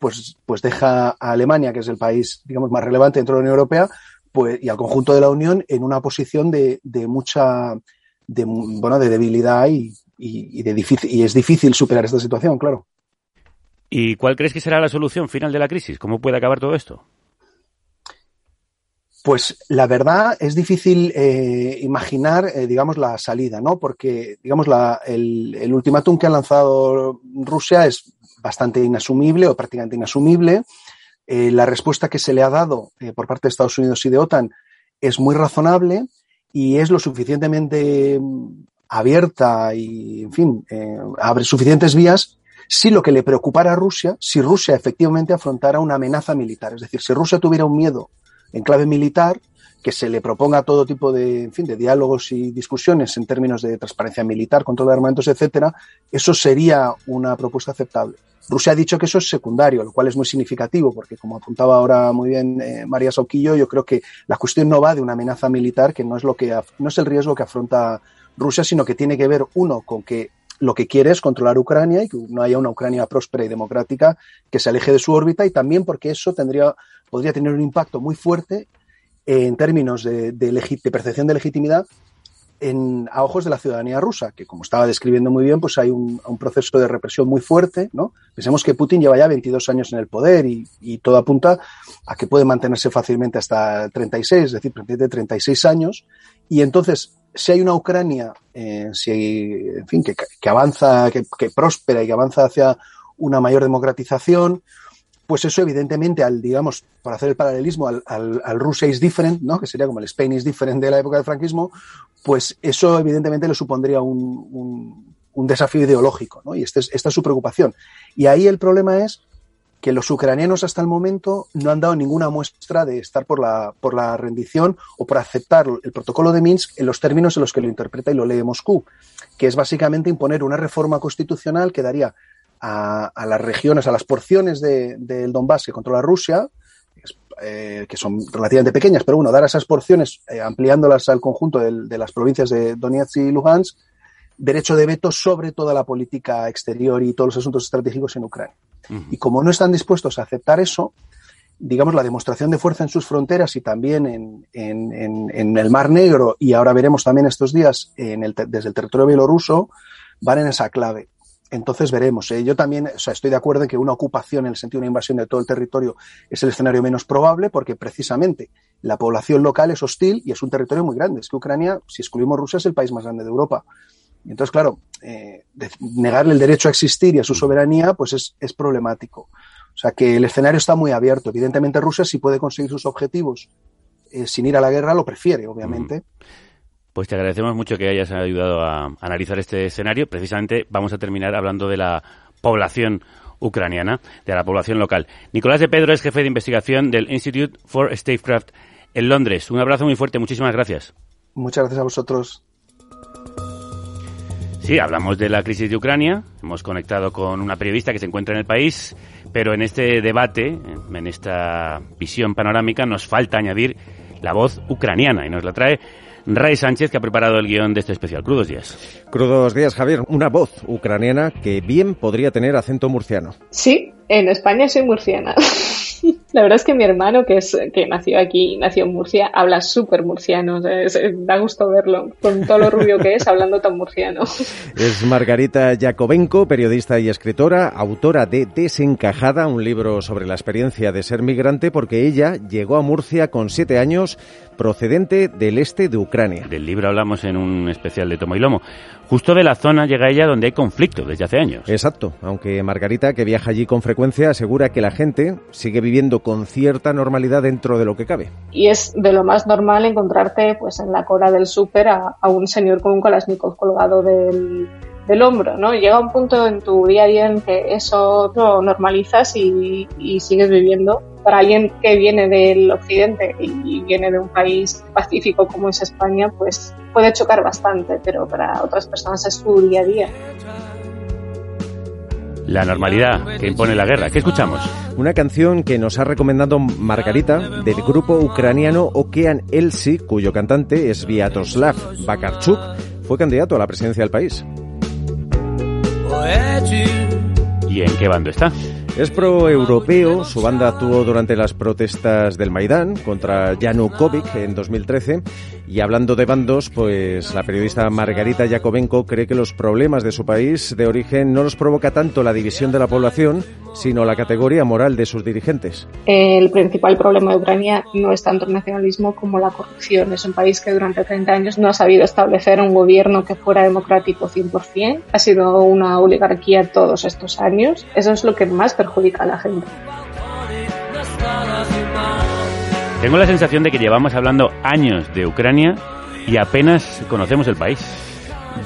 pues, pues deja a Alemania, que es el país, digamos, más relevante dentro de la Unión Europea, pues, y al conjunto de la Unión en una posición de, de mucha, de, bueno, de debilidad y, y, y, de difícil, y es difícil superar esta situación, claro.
¿Y cuál crees que será la solución final de la crisis? ¿Cómo puede acabar todo esto?
Pues la verdad es difícil eh, imaginar, eh, digamos, la salida, ¿no? Porque, digamos, la, el, el ultimátum que ha lanzado Rusia es bastante inasumible o prácticamente inasumible. Eh, la respuesta que se le ha dado por parte de Estados Unidos y de OTAN es muy razonable y es lo suficientemente abierta y, en fin, eh, abre suficientes vías si lo que le preocupara a Rusia, si Rusia efectivamente afrontara una amenaza militar. Es decir, si Rusia tuviera un miedo en clave militar, que se le proponga todo tipo de, en fin, de diálogos y discusiones en términos de transparencia militar, control de armamentos, etcétera, eso sería una propuesta aceptable. Rusia ha dicho que eso es secundario, lo cual es muy significativo, porque como apuntaba ahora muy bien eh, María Sauquillo, yo creo que la cuestión no va de una amenaza militar, que no es lo que no es el riesgo que afronta Rusia, sino que tiene que ver uno con que lo que quiere es controlar Ucrania y que no haya una Ucrania próspera y democrática que se aleje de su órbita y también porque eso tendría, podría tener un impacto muy fuerte en términos de, de, de percepción de legitimidad en, a ojos de la ciudadanía rusa, que como estaba describiendo muy bien, pues hay un, un, proceso de represión muy fuerte, ¿no? Pensemos que Putin lleva ya 22 años en el poder y, y todo apunta a que puede mantenerse fácilmente hasta 36, es decir, de 36 años, y entonces si hay una Ucrania, eh, si hay, en fin, que, que avanza, que, que, próspera y que avanza hacia una mayor democratización, pues eso evidentemente al, digamos, para hacer el paralelismo al, al, Russia is different, ¿no? Que sería como el Spain is different de la época del franquismo, pues eso evidentemente le supondría un, un, un desafío ideológico, ¿no? Y este es, esta es su preocupación. Y ahí el problema es que los ucranianos hasta el momento no han dado ninguna muestra de estar por la, por la rendición o por aceptar el protocolo de Minsk en los términos en los que lo interpreta y lo lee Moscú, que es básicamente imponer una reforma constitucional que daría a, a las regiones, a las porciones del de, de Donbass que controla Rusia, eh, que son relativamente pequeñas, pero bueno, dar a esas porciones, eh, ampliándolas al conjunto de, de las provincias de Donetsk y Lugansk, derecho de veto sobre toda la política exterior y todos los asuntos estratégicos en Ucrania. Uh -huh. Y como no están dispuestos a aceptar eso, digamos, la demostración de fuerza en sus fronteras y también en, en, en, en el Mar Negro, y ahora veremos también estos días en el, desde el territorio bielorruso, van en esa clave. Entonces veremos. Eh, yo también o sea, estoy de acuerdo en que una ocupación en el sentido de una invasión de todo el territorio es el escenario menos probable porque precisamente la población local es hostil y es un territorio muy grande. Es que Ucrania, si excluimos Rusia, es el país más grande de Europa. Y entonces, claro, eh, negarle el derecho a existir y a su soberanía, pues es, es, problemático. O sea que el escenario está muy abierto. Evidentemente Rusia, si puede conseguir sus objetivos eh, sin ir a la guerra, lo prefiere, obviamente.
Mm. Pues te agradecemos mucho que hayas ayudado a analizar este escenario. Precisamente vamos a terminar hablando de la población ucraniana, de la población local. Nicolás de Pedro es jefe de investigación del Institute for Statecraft en Londres. Un abrazo muy fuerte, muchísimas gracias.
Muchas gracias a vosotros.
Sí, hablamos de la crisis de Ucrania, hemos conectado con una periodista que se encuentra en el país, pero en este debate, en esta visión panorámica, nos falta añadir la voz ucraniana y nos la trae Ray Sánchez, que ha preparado el guion de este especial. Crudos días.
Crudos días, Javier. Una voz ucraniana que bien podría tener acento murciano.
Sí, en España soy murciana. La verdad es que mi hermano, que es que nació aquí, nació en Murcia, habla súper murciano. da gusto verlo, con todo lo rubio que es, hablando tan murciano.
Es Margarita Yakovenko, periodista y escritora, autora de Desencajada, un libro sobre la experiencia de ser migrante, porque ella llegó a Murcia con siete años, procedente del este de Ucrania.
Del libro hablamos en un especial de Tomo y Lomo. Justo de la zona llega ella donde hay conflicto desde hace años.
Exacto, aunque Margarita, que viaja allí con frecuencia, asegura que la gente sigue viviendo con cierta normalidad dentro de lo que cabe.
Y es de lo más normal encontrarte pues en la cola del súper a, un señor con un Kalashnikov colgado del, del hombro, ¿no? Llega un punto en tu día a día en que eso lo normalizas y, y sigues viviendo para alguien que viene del occidente y viene de un país pacífico como es España, pues puede chocar bastante, pero para otras personas es su día a día.
La normalidad que impone la guerra. ¿Qué escuchamos?
Una canción que nos ha recomendado Margarita del grupo ucraniano Okean Elsi, cuyo cantante es Viatoslav Bakarchuk, fue candidato a la presidencia del país.
¿Y en qué bando está?
Es pro-europeo, su banda actuó durante las protestas del Maidán contra Yanukovych en 2013 y hablando de bandos, pues la periodista Margarita Yakovenko cree que los problemas de su país de origen no los provoca tanto la división de la población, sino la categoría moral de sus dirigentes.
El principal problema de Ucrania no es tanto el nacionalismo como la corrupción. Es un país que durante 30 años no ha sabido establecer un gobierno que fuera democrático 100%. Ha sido una oligarquía todos estos años. Eso es lo que más perjudica a la gente.
Tengo la sensación de que llevamos hablando años de Ucrania y apenas conocemos el país.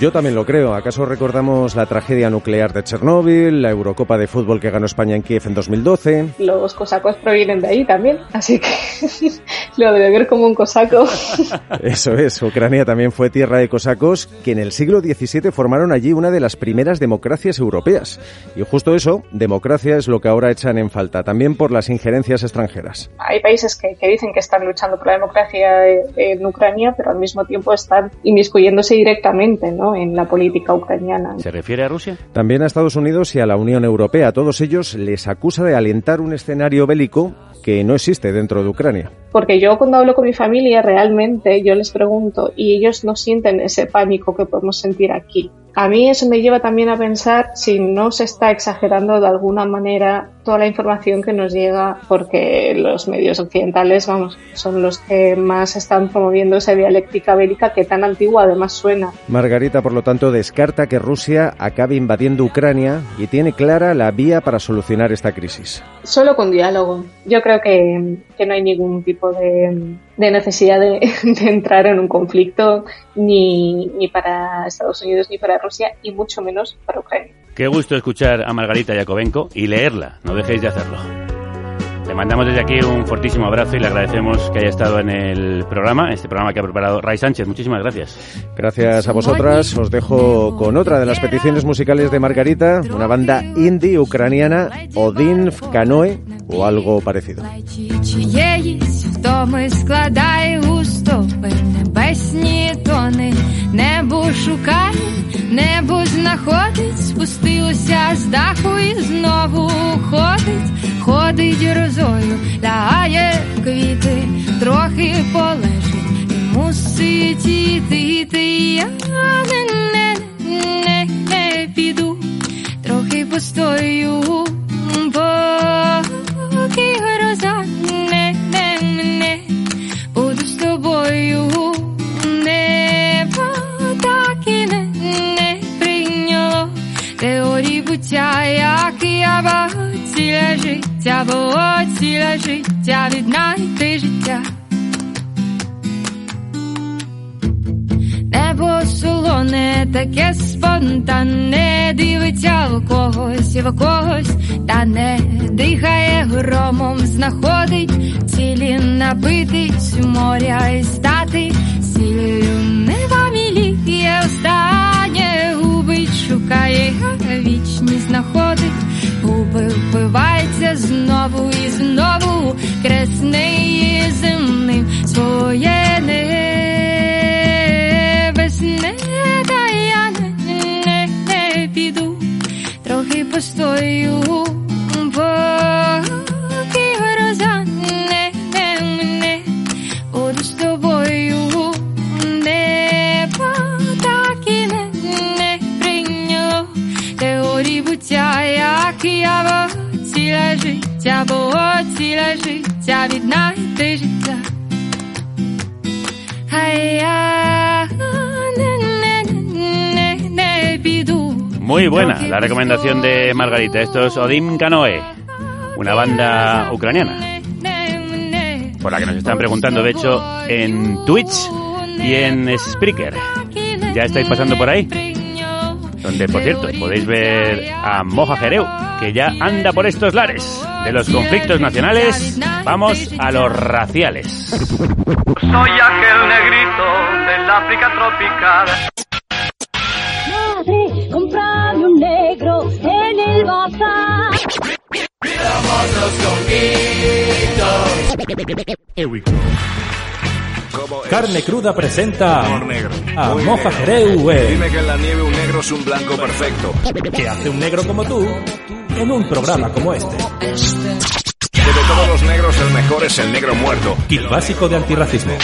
Yo también lo creo. ¿Acaso recordamos la tragedia nuclear de Chernóbil, la Eurocopa de fútbol que ganó España en Kiev en 2012?
Los cosacos provienen de ahí también, así que lo debe ver como un cosaco.
Eso es. Ucrania también fue tierra de cosacos que en el siglo XVII formaron allí una de las primeras democracias europeas. Y justo eso, democracia, es lo que ahora echan en falta, también por las injerencias extranjeras.
Hay países que, dicen que están luchando por la democracia en Ucrania, pero al mismo tiempo están inmiscuyéndose directamente, ¿no? En la política ucraniana.
¿Se refiere a Rusia?
También a Estados Unidos y a la Unión Europea. A todos ellos les acusa de alentar un escenario bélico que no existe dentro de Ucrania.
Porque yo cuando hablo con mi familia realmente yo les pregunto y ellos no sienten ese pánico que podemos sentir aquí. A mí eso me lleva también a pensar si no se está exagerando de alguna manera toda la información que nos llega porque los medios occidentales, vamos, son los que más están promoviendo esa dialéctica bélica que tan antigua además suena.
Margarita, por lo tanto, descarta que Rusia acabe invadiendo Ucrania y tiene clara la vía para solucionar esta crisis.
Solo con diálogo. Yo creo que, que no hay ningún tipo de, de necesidad de, de, entrar en un conflicto ni, ni para Estados Unidos ni para Rusia y mucho menos para Ucrania.
Qué gusto escuchar a Margarita Yakovenko y leerla, no dejéis de hacerlo. Le mandamos desde aquí un fortísimo abrazo y le agradecemos que haya estado en el programa, este programa que ha preparado Ray Sánchez. Muchísimas gracias.
Gracias a vosotras. Os dejo con otra de las peticiones musicales de Margarita, una banda indie ucraniana, Odin Kanoe o algo parecido.
Небо знаходить, спустилося з даху і знову ходить, ходить розою, лягає квіти, трохи полежить, і мусить іти, я не, не, не, не піду, трохи постою, поки гроза теорій буття, як я багу ціля життя, бо ціля життя віднайти життя. солоне, таке спонтанне, дивиться в когось в когось, та не дихає громом, знаходить цілі напитись моря і стати. Сіллю не ваміліє, останнє губить, шукає, вічність знаходить, губи впивається знову і знову. Кресний земним своє не. you
Muy buena la recomendación de Margarita. Esto es Odim Kanoe, una banda ucraniana. Por la que nos están preguntando, de hecho, en Twitch y en Spreaker. ¿Ya estáis pasando por ahí? Donde, por cierto, podéis ver a Moja Jereu, que ya anda por estos lares. De los conflictos nacionales, vamos a los raciales.
Soy aquel negrito del África tropical.
Madre, comprame un negro en el bazar.
Carne Cruda presenta a Moja Jereu,
Dime que en la nieve un negro es un blanco perfecto.
que hace un negro como tú en un programa como este.
Que de todos los negros el mejor es el negro muerto.
Kit básico de antirracismo.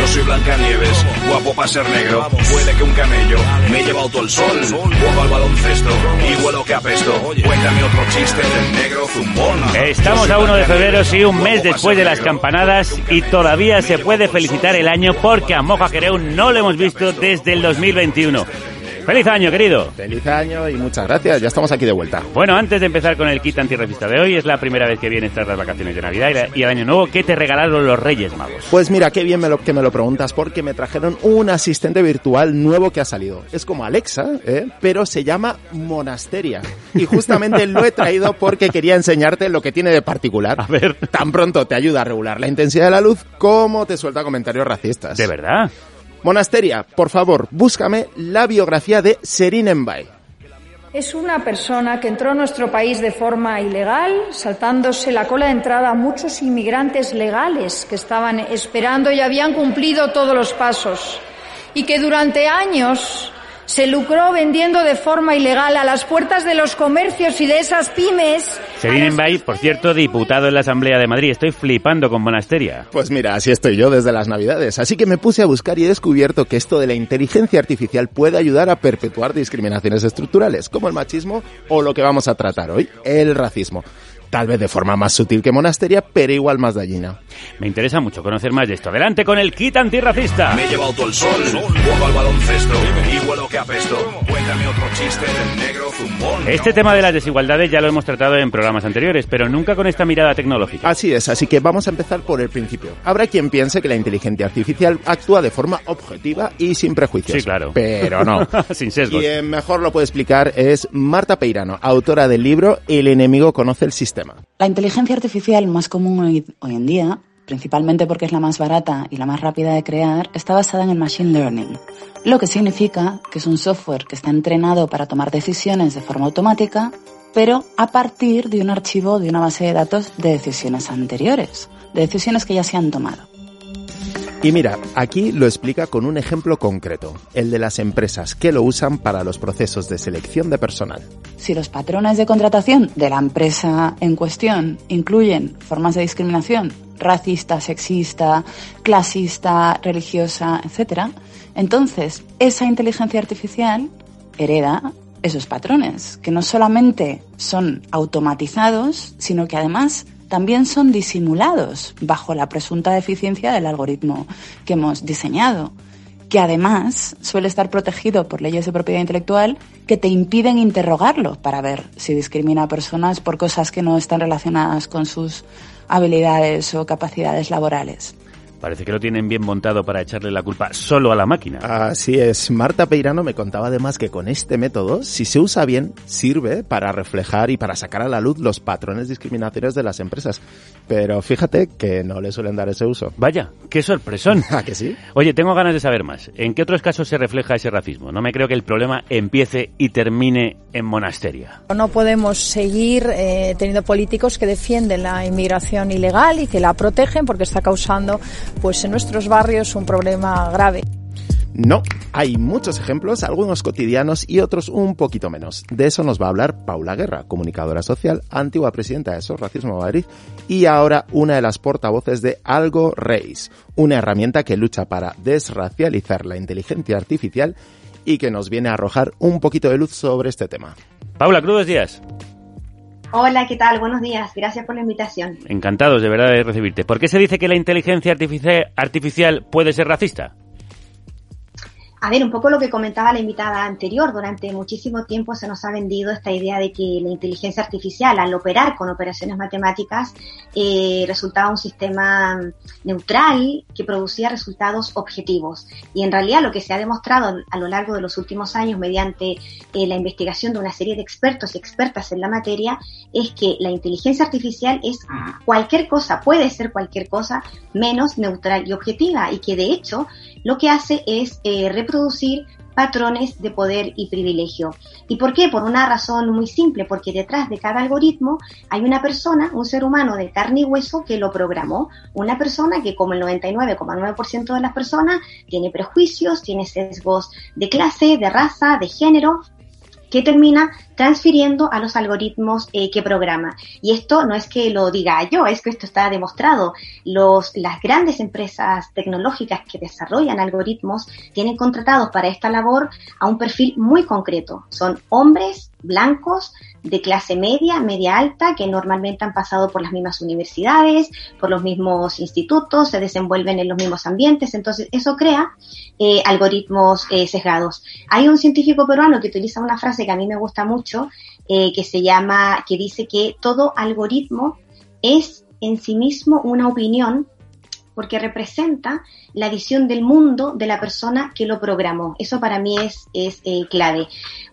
Yo soy Blancanieves, guapo para ser negro. Puede que un camello me he llevado todo el sol. Juego al baloncesto y vuelo que apesto. Cuéntame otro chiste del negro zumbón.
Estamos a
soy
1 de febrero, sí, un mes después de las campanadas y todavía se puede felicitar el año porque a Moja Jereu no lo hemos visto desde el 2021. ¡Feliz año, querido!
Feliz año y muchas gracias. Ya estamos aquí de vuelta.
Bueno, antes de empezar con el kit antirracista de hoy, es la primera vez que vienes tras las vacaciones de Navidad y, la- y el año nuevo. ¿Qué te regalaron los Reyes Magos?
Pues mira, qué bien me lo, que me lo preguntas, porque me trajeron un asistente virtual nuevo que ha salido. Es como Alexa, ¿eh? pero se llama Monasteria. Y justamente lo he traído porque quería enseñarte lo que tiene de particular. A
ver.
Tan pronto te ayuda a regular la intensidad de la luz como te suelta comentarios racistas.
¿De verdad?
Monasteria, por favor, búscame la biografía de Serin Envay.
Es una persona que entró a nuestro país de forma ilegal, saltándose la cola de entrada a muchos inmigrantes legales que estaban esperando y habían cumplido todos los pasos. Y que durante años se lucró vendiendo de forma ilegal a las puertas de los comercios y de esas pymes.
Serín Envay, por cierto, diputado en la Asamblea de Madrid. Estoy flipando con Monasteria.
Pues mira, así estoy yo desde las Navidades. Así que me puse a buscar y he descubierto que esto de la inteligencia artificial puede ayudar a perpetuar discriminaciones estructurales, como el machismo o lo que vamos a tratar hoy, el racismo. Tal vez de forma más sutil que Monasteria, pero igual más dañina.
Me interesa mucho conocer más de esto. Adelante con el kit antirracista.
Me he llevado todo el sol, juego al baloncesto y que apesto. Cuéntame otro chiste del negro zumbón.
Este tema de las desigualdades ya lo hemos tratado en programas anteriores, pero nunca con esta mirada tecnológica.
Así es, así que vamos a empezar por el principio. Habrá quien piense que la inteligencia artificial actúa de forma objetiva y sin prejuicios.
Sí, claro.
Pero no.
Sin sesgos.
Quien mejor lo puede explicar es Marta Peirano, autora del libro El enemigo conoce el sistema.
La inteligencia artificial más común hoy, hoy en día, principalmente porque es la más barata y la más rápida de crear, está basada en el machine learning, lo que significa que es un software que está entrenado para tomar decisiones de forma automática, pero a partir de un archivo de una base de datos de decisiones anteriores, de decisiones que ya se han tomado.
Y mira, aquí lo explica con un ejemplo concreto, el de las empresas que lo usan para los procesos de selección de personal.
Si los patrones de contratación de la empresa en cuestión incluyen formas de discriminación racista, sexista, clasista, religiosa, etc., entonces esa inteligencia artificial hereda esos patrones, que no solamente son automatizados, sino que además también son disimulados bajo la presunta deficiencia del algoritmo que hemos diseñado, que además suele estar protegido por leyes de propiedad intelectual que te impiden interrogarlo para ver si discrimina a personas por cosas que no están relacionadas con sus habilidades o capacidades laborales.
Parece que lo tienen bien montado para echarle la culpa solo a la máquina.
Así es. Marta Peirano me contaba además que con este método, si se usa bien, sirve para reflejar y para sacar a la luz los patrones discriminatorios de las empresas. Pero fíjate que no le suelen dar ese uso.
Vaya, qué sorpresón.
¿A que sí?
Oye, tengo ganas de saber más. ¿En qué otros casos se refleja ese racismo? No me creo que el problema empiece y termine en monasteria.
No podemos seguir eh, teniendo políticos que defienden la inmigración ilegal y que la protegen porque está causando pues en nuestros barrios un problema grave.
No, hay muchos ejemplos, algunos cotidianos y otros un poquito menos. De eso nos va a hablar Paula Guerra, comunicadora social, antigua presidenta de SOS Racismo Madrid y ahora una de las portavoces de Algo Race, una herramienta que lucha para desracializar la inteligencia artificial y que nos viene a arrojar un poquito de luz sobre este tema.
Paula, crudos días.
Hola, ¿qué tal? Buenos días. Gracias por la invitación.
Encantados de verdad de recibirte. ¿Por qué se dice que la inteligencia artifici- artificial puede ser racista?
A ver, un poco lo que comentaba la invitada anterior. Durante muchísimo tiempo se nos ha vendido esta idea de que la inteligencia artificial, al operar con operaciones matemáticas, eh, resultaba un sistema neutral que producía resultados objetivos. Y en realidad lo que se ha demostrado a lo largo de los últimos años mediante eh, la investigación de una serie de expertos y expertas en la materia es que la inteligencia artificial es cualquier cosa, puede ser cualquier cosa menos neutral y objetiva y que de hecho lo que hace es eh, reproducir patrones de poder y privilegio. ¿Y por qué? Por una razón muy simple, porque detrás de cada algoritmo hay una persona, un ser humano de carne y hueso que lo programó, una persona que como el 99,9% de las personas tiene prejuicios, tiene sesgos de clase, de raza, de género, que termina transfiriendo a los algoritmos eh, que programa. Y esto no es que lo diga yo, es que esto está demostrado. Los, las grandes empresas tecnológicas que desarrollan algoritmos tienen contratados para esta labor a un perfil muy concreto. Son hombres blancos de clase media, media alta, que normalmente han pasado por las mismas universidades, por los mismos institutos, se desenvuelven en los mismos ambientes, entonces eso crea eh, algoritmos eh, sesgados. Hay un científico peruano que utiliza una frase que a mí me gusta mucho, eh, que se llama, que dice que todo algoritmo es en sí mismo una opinión porque representa la visión del mundo de la persona que lo programó. Eso para mí es, es eh, clave.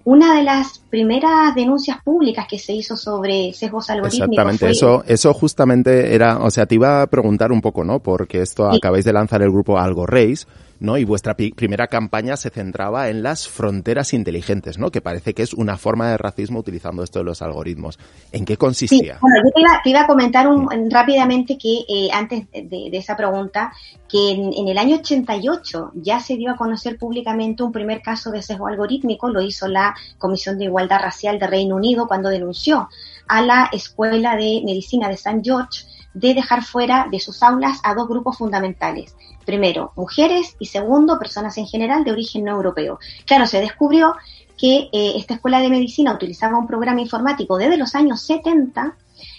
Una de las primeras denuncias públicas que se hizo sobre sesgos algorítmicos
Exactamente,
fue
eso, eso justamente era, o sea, te iba a preguntar un poco, ¿no? Porque esto
Sí.
acabáis de lanzar el grupo Algo Race, ¿no? Y vuestra pi- primera campaña se centraba en las fronteras inteligentes, ¿no? Que parece que es una forma de racismo utilizando esto de los algoritmos. ¿En qué
Sí,
consistía?
bueno, yo te iba, te iba a comentar un- rápidamente que eh, antes de, de esa pregunta, que en, en el año 88 ya se dio a conocer públicamente un primer caso de sesgo algorítmico, lo hizo la Comisión de Igualdad Racial de Reino Unido cuando denunció a la Escuela de Medicina de St. George de dejar fuera de sus aulas a dos grupos fundamentales. Primero, mujeres y segundo, personas en general de origen no europeo. Claro, se descubrió que eh, esta escuela de medicina utilizaba un programa informático desde los años 70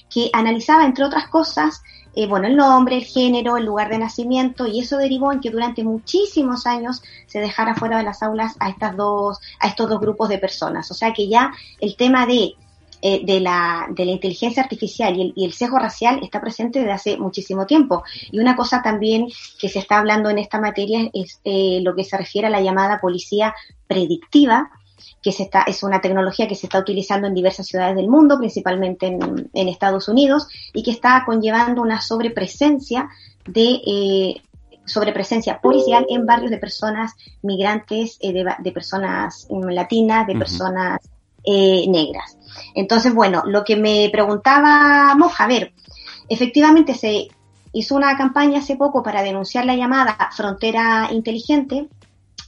que analizaba, entre otras cosas, eh, bueno, el nombre, el género, el lugar de nacimiento, y eso derivó en que durante muchísimos años se dejara fuera de las aulas a estas dos, a estos dos grupos de personas. O sea que ya el tema de eh, de, la, de la inteligencia artificial y el, y el sesgo racial está presente desde hace muchísimo tiempo. Y una cosa también que se está hablando en esta materia es eh, lo que se refiere a la llamada policía predictiva, que se está, es una tecnología que se está utilizando en diversas ciudades del mundo, principalmente en, en Estados Unidos, y que está conllevando una sobrepresencia de eh, sobrepresencia policial en barrios de personas migrantes, eh, de, de personas mm, latinas, de personas eh, negras. Entonces, bueno, lo que me preguntaba Moja, ver, efectivamente se hizo una campaña hace poco para denunciar la llamada frontera inteligente.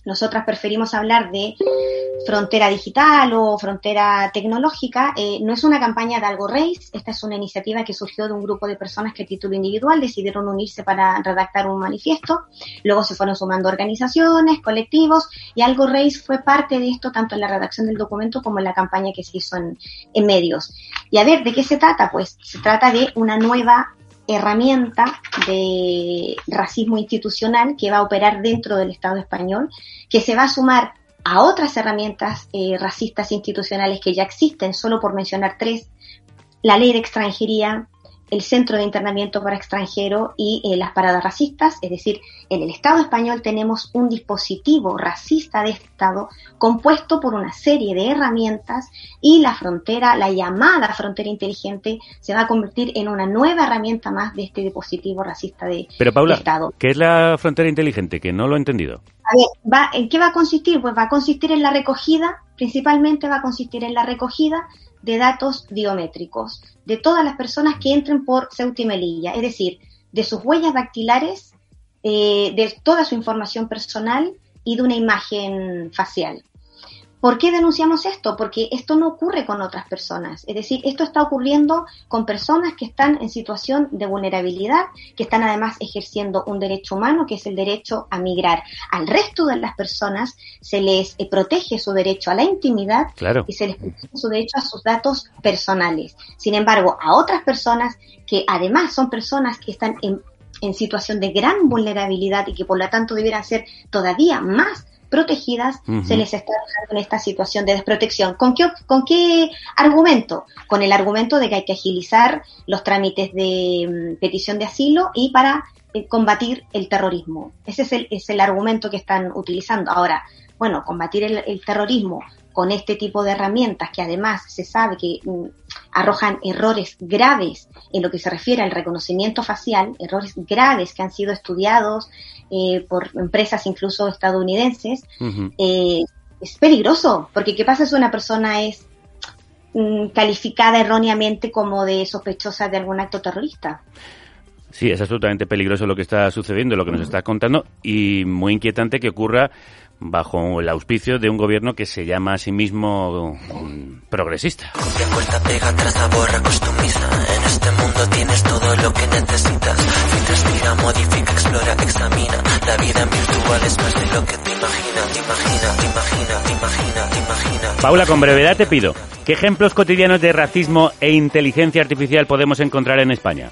Nosotras preferimos hablar de frontera digital o frontera tecnológica. Eh, no es una campaña de Algo Race, esta es una iniciativa que surgió de un grupo de personas que a título individual decidieron unirse para redactar un manifiesto. Luego se fueron sumando organizaciones, colectivos y Algo Race fue parte de esto tanto en la redacción del documento como en la campaña que se hizo en, en medios. Y a ver, ¿de qué se trata? Pues se trata de una nueva herramienta de racismo institucional que va a operar dentro del Estado español, que se va a sumar a otras herramientas eh, racistas institucionales que ya existen, solo por mencionar tres, la ley de extranjería, el Centro de Internamiento para Extranjeros y eh, las paradas racistas, es decir, en el Estado español tenemos un dispositivo racista de Estado compuesto por una serie de herramientas y la frontera, la llamada frontera inteligente, se va a convertir en una nueva herramienta más de este dispositivo racista de,
Pero Paula,
de Estado.
¿qué es la frontera inteligente? Que no lo he entendido.
A ver, va, ¿en qué va a consistir? Pues va a consistir en la recogida, principalmente va a consistir en la recogida de datos biométricos de todas las personas que entren por Ceuta y es decir, de sus huellas dactilares, eh, de toda su información personal y de una imagen facial. ¿Por qué denunciamos esto? Porque esto no ocurre con otras personas. Es decir, esto está ocurriendo con personas que están en situación de vulnerabilidad, que están además ejerciendo un derecho humano, que es el derecho a migrar. Al resto de las personas se les eh, protege su derecho a la intimidad
Claro.
y se les protege su derecho a sus datos personales. Sin embargo, a otras personas que además son personas que están en, en situación de gran vulnerabilidad y que por lo tanto debieran ser todavía más protegidas, se les está dejando en esta situación de desprotección. ¿Con qué, ¿Con qué argumento? Con el argumento de que hay que agilizar los trámites de mm, petición de asilo y para eh, combatir el terrorismo. Ese es el, es el argumento que están utilizando. Ahora, bueno, combatir el, el terrorismo con este tipo de herramientas que además se sabe que mm, arrojan errores graves en lo que se refiere al reconocimiento facial, errores graves que han sido estudiados eh, por empresas incluso estadounidenses, eh, es peligroso, porque ¿qué pasa si una persona es mm, calificada erróneamente como de sospechosa de algún acto terrorista?
Sí, es absolutamente peligroso lo que está sucediendo, lo que nos estás contando, y muy inquietante que ocurra bajo el auspicio de un gobierno que se llama a sí mismo progresista.
Vuelta, pega, atrás, borra, customiza. En este mundo tienes todo lo que necesitas. Filtras, mira, modifica, explora, examina. La vida en virtual es más de lo que te imaginas. Te imagina, te imagina, te imagina, te imagina.
Paula, con brevedad te pido, ¿qué ejemplos cotidianos de racismo e inteligencia artificial podemos encontrar en España?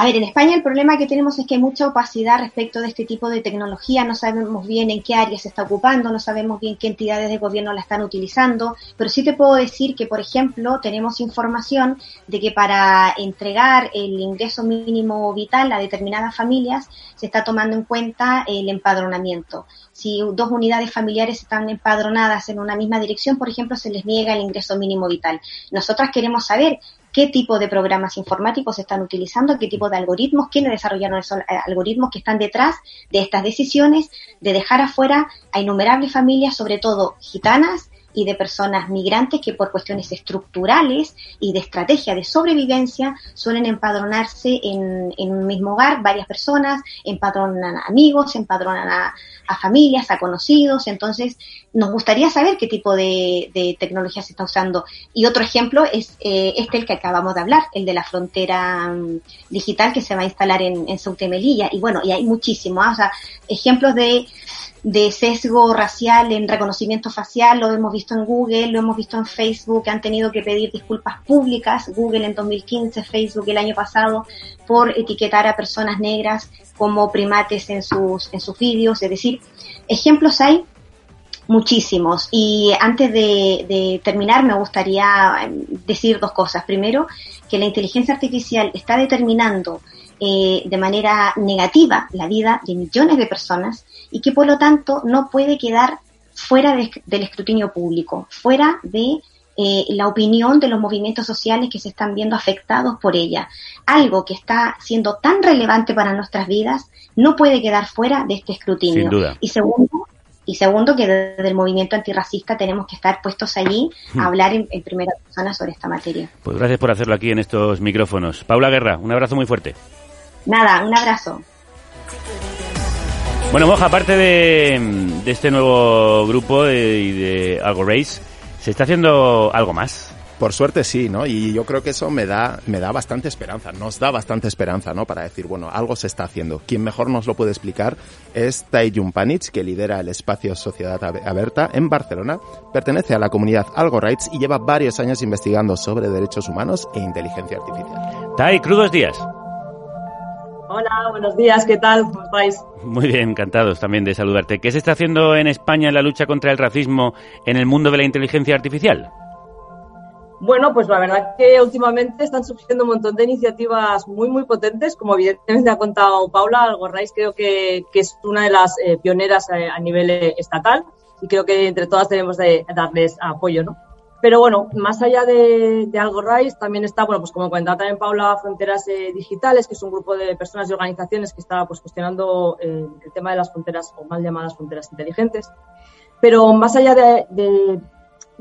A ver, en España el problema que tenemos es que hay mucha opacidad respecto de este tipo de tecnología, no sabemos bien en qué área se está ocupando, no sabemos bien qué entidades de gobierno la están utilizando, pero sí te puedo decir que, por ejemplo, tenemos información de que para entregar el ingreso mínimo vital a determinadas familias se está tomando en cuenta el empadronamiento. Si dos unidades familiares están empadronadas en una misma dirección, por ejemplo, se les niega el ingreso mínimo vital. Nosotras queremos saber qué tipo de programas informáticos se están utilizando, qué tipo de algoritmos, quiénes desarrollaron esos eh, algoritmos que están detrás de estas decisiones de dejar afuera a innumerables familias, sobre todo gitanas y de personas migrantes que por cuestiones estructurales y de estrategia de sobrevivencia suelen empadronarse en, en un mismo hogar varias personas, empadronan a amigos, empadronan a, a familias, a conocidos, entonces nos gustaría saber qué tipo de, de tecnología se está usando. Y otro ejemplo es eh, este el que acabamos de hablar, el de la frontera mm, digital que se va a instalar en, en Ceuta y Melilla. Y bueno, y hay muchísimos, ¿ah? o sea, ejemplos de, de sesgo racial en reconocimiento facial, lo hemos visto en Google, lo hemos visto en Facebook, han tenido que pedir disculpas públicas, Google en 2015, Facebook el año pasado, por etiquetar a personas negras como primates en sus, en sus vídeos, es decir, ejemplos hay muchísimos. Y antes de, terminar, me gustaría eh, decir dos cosas. Primero, que la inteligencia artificial está determinando eh, de manera negativa la vida de millones de personas y que por lo tanto no puede quedar fuera de- del escrutinio público, fuera de eh, la opinión de los movimientos sociales que se están viendo afectados por ella. Algo que está siendo tan relevante para nuestras vidas no puede quedar fuera de este escrutinio.
Sin duda.
Y segundo, y segundo que desde el movimiento antirracista tenemos que estar puestos allí
Hmm.
a hablar en, en primera persona sobre esta materia.
Pues gracias por hacerlo aquí en estos micrófonos. Paula Guerra, un abrazo muy fuerte.
Nada, un abrazo.
Bueno, Moja, aparte de, de este nuevo grupo de- y de Algo Race, ¿se está haciendo algo más?
Por suerte sí, ¿no? Y yo creo que eso me da, me da bastante esperanza, nos da bastante esperanza, ¿no? Para decir, bueno, algo se está haciendo. Quien mejor nos lo puede explicar es Taiyun Panic, que lidera el espacio Sociedad Ab- Aberta en Barcelona, pertenece a la comunidad Algo Rights y lleva varios años investigando sobre derechos humanos e inteligencia artificial.
Tai, crudos días.
Hola, buenos días, ¿qué tal? ¿Cómo estáis?
Muy bien, encantados también de saludarte. ¿Qué se está haciendo en España en la lucha contra el racismo en el mundo de la inteligencia artificial?
Bueno, pues la verdad que últimamente están surgiendo un montón de iniciativas muy, muy potentes, como evidentemente ha contado Paula, Algorrais creo que, que es una de las eh, pioneras a, a nivel eh, estatal y creo que entre todas debemos de darles apoyo, ¿no? Pero bueno, más allá de, de Algorrais también está, bueno, pues como comentaba también Paula, Fronteras eh, Digitales, que es un grupo de personas y organizaciones que está pues cuestionando eh, el tema de las fronteras o mal llamadas fronteras inteligentes. Pero más allá de,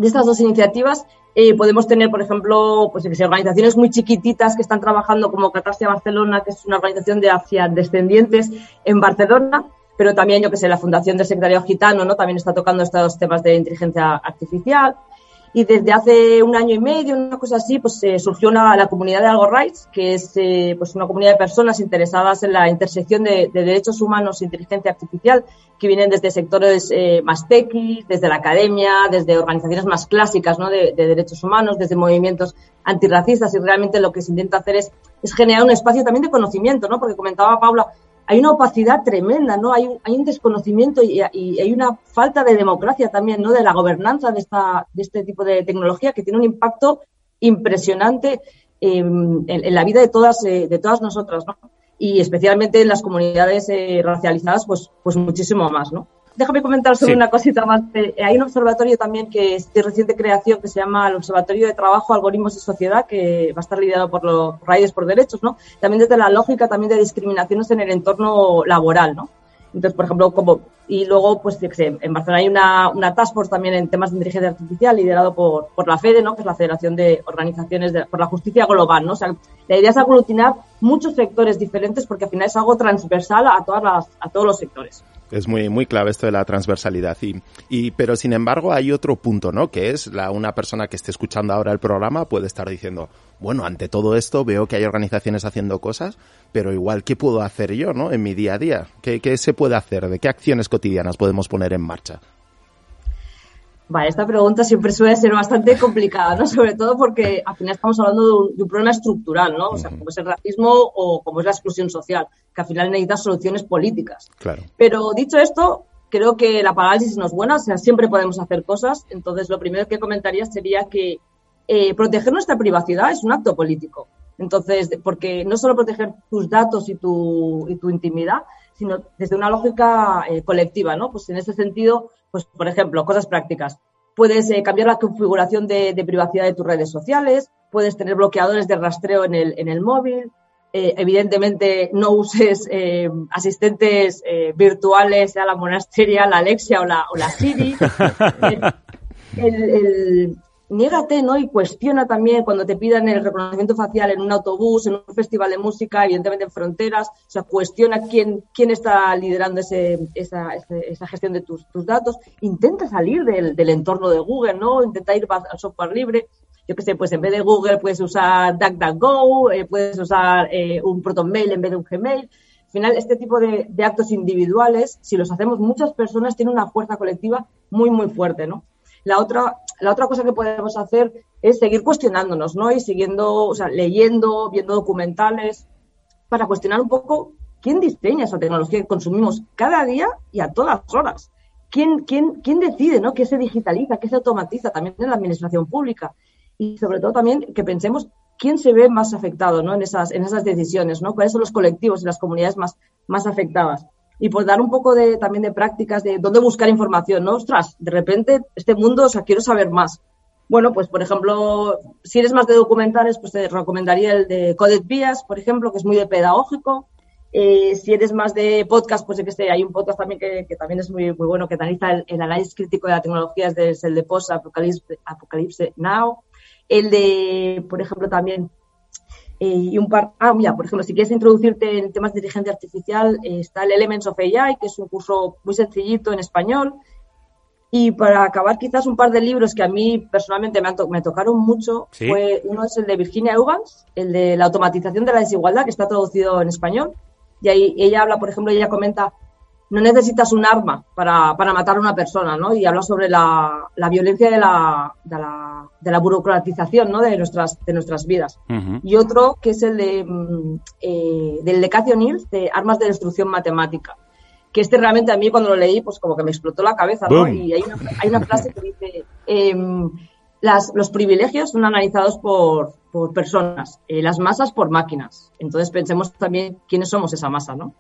estas dos iniciativas, eh, podemos tener, por ejemplo, pues organizaciones muy chiquititas que están trabajando como Catarsia Barcelona, que es una organización de descendientes en Barcelona, pero también, yo que sé, la Fundación del Secretario Gitano, ¿no? También está tocando estos temas de inteligencia artificial. Y desde hace un año y medio, una cosa así, pues eh, surgió la comunidad de Algo Rights, que es eh, pues una comunidad de personas interesadas en la intersección de, de derechos humanos e inteligencia artificial, que vienen desde sectores eh, más techy, desde la academia, desde organizaciones más clásicas ¿no? de, de, derechos humanos, desde movimientos antirracistas. Y realmente lo que se intenta hacer es, es generar un espacio también de conocimiento, ¿no? porque comentaba Paula, hay una opacidad tremenda, ¿no? Hay un, hay un desconocimiento y, hay una falta de democracia también, ¿no? De la gobernanza de, esta, de este tipo de tecnología que tiene un impacto impresionante en, en, la vida de todas, eh, de todas nosotras, ¿no? Y especialmente en las comunidades eh, racializadas, pues, pues muchísimo más, ¿no? Déjame comentar sobre sí. una cosita más. Eh, hay un observatorio también que es de reciente creación que se llama el Observatorio de Trabajo, Algoritmos y Sociedad, que va a estar liderado por los Raíces por Derechos, ¿no? También desde la lógica también de discriminaciones en el entorno laboral, ¿no? Entonces, por ejemplo, como, y luego, pues, en Barcelona hay una, una task force también en temas de inteligencia artificial liderado por, por la FEDE, ¿no? Que es la Federación de Organizaciones de, por la Justicia Global, ¿no? O sea, la idea es aglutinar muchos sectores diferentes porque al final es algo transversal a todas las, a todos los sectores.
Es muy, muy clave esto de la transversalidad. Y, y, pero sin embargo hay otro punto, ¿no? Que es la, una persona que esté escuchando ahora el programa puede estar diciendo, bueno, ante todo esto veo que hay organizaciones haciendo cosas, pero igual, ¿qué puedo hacer yo, no? En mi día a día. ¿Qué, qué se puede hacer? ¿De qué acciones cotidianas podemos poner en marcha?
Vale, esta pregunta siempre suele ser bastante complicada, ¿no? Sobre todo porque al final estamos hablando de un, de un problema estructural, ¿no? O sea, como es el racismo o como es la exclusión social, que al final necesita soluciones políticas.
Claro.
Pero dicho esto, creo que la parálisis no es buena, o sea, siempre podemos hacer cosas. Entonces, lo primero que comentaría sería que eh, proteger nuestra privacidad es un acto político. Entonces, porque no solo proteger tus datos y tu, y tu intimidad, sino desde una lógica eh, colectiva, ¿no? Pues en ese sentido, pues por ejemplo, cosas prácticas. Puedes eh, cambiar la configuración de, de, privacidad de tus redes sociales, puedes tener bloqueadores de rastreo en el, en el móvil, eh, evidentemente no uses eh, asistentes virtuales, sea la monasteria, la Alexia o la, o la Siri. el, el, niégate, ¿no? Y cuestiona también cuando te pidan el reconocimiento facial en un autobús, en un festival de música, evidentemente en fronteras, o sea, cuestiona quién, quién está liderando ese, esa, esa gestión de tus, tus datos, intenta salir del, entorno de Google, ¿no? Intenta ir al software libre. Yo qué sé, pues en vez de Google puedes usar DuckDuckGo, eh, puedes usar eh, un ProtonMail en vez de un Gmail. Al final, este tipo de, de actos individuales, si los hacemos muchas personas, tiene una fuerza colectiva muy, muy fuerte, ¿no? La otra, la otra cosa que podemos hacer es seguir cuestionándonos, ¿no? Y siguiendo, o sea, leyendo, viendo documentales, para cuestionar un poco quién diseña esa tecnología que consumimos cada día y a todas horas. ¿Quién, quién, quién decide, ¿no? ¿Qué se digitaliza, qué se automatiza también en la administración pública? Y sobre todo también que pensemos quién se ve más afectado, ¿no? En esas, en esas decisiones, ¿no? ¿Cuáles son los colectivos y las comunidades más, más afectadas? Y por dar un poco de, también de prácticas de dónde buscar información, ¿no? Ostras, de repente este mundo, o sea, quiero saber más. Bueno, pues por ejemplo, si eres más de documentales, pues te recomendaría el de Coded Vías, por ejemplo, que es muy de pedagógico. Eh, si eres más de podcast, pues que hay un podcast también que, también es muy, muy bueno, que analiza el, el, análisis crítico de la tecnología, es el de Post Apocalypse, Apocalypse Now. El de, por ejemplo, también y un par, ah, mira, por ejemplo, si quieres introducirte en temas de inteligencia artificial, eh, está el Elements of AI, que es un curso muy sencillito en español. Y para acabar, quizás un par de libros que a mí personalmente me, to me tocaron mucho, ¿Sí? fue uno es el de Virginia Eugans, el de la automatización de la desigualdad, que está traducido en español. Y ahí ella habla, por ejemplo, ella comenta no necesitas un arma para, para matar a una persona, ¿no? Y habla sobre la, la violencia de la, de la, de la burocratización, ¿no? De nuestras, de nuestras vidas. Uh -huh. Y otro que es el de, eh, del de Cathy O'Neill, de Armas de Destrucción Matemática. Que este realmente a mí cuando lo leí, pues como que me explotó la cabeza, ¿no? Y hay una, hay una frase que dice, eh, las, los privilegios son analizados por, por personas, eh, las masas por máquinas. Entonces pensemos también quiénes somos esa masa, ¿no?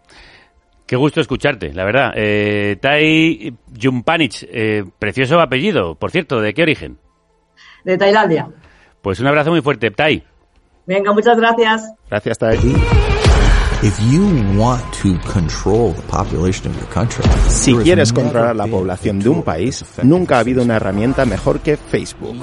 Qué gusto escucharte, la verdad. Eh, tai Jumpanich, eh, precioso apellido, por cierto, ¿de qué origen?
De Tailandia.
Pues un abrazo muy fuerte, Tai.
Venga, muchas gracias.
Gracias, Tai. Si quieres controlar la población de un país, nunca ha habido una herramienta mejor que Facebook.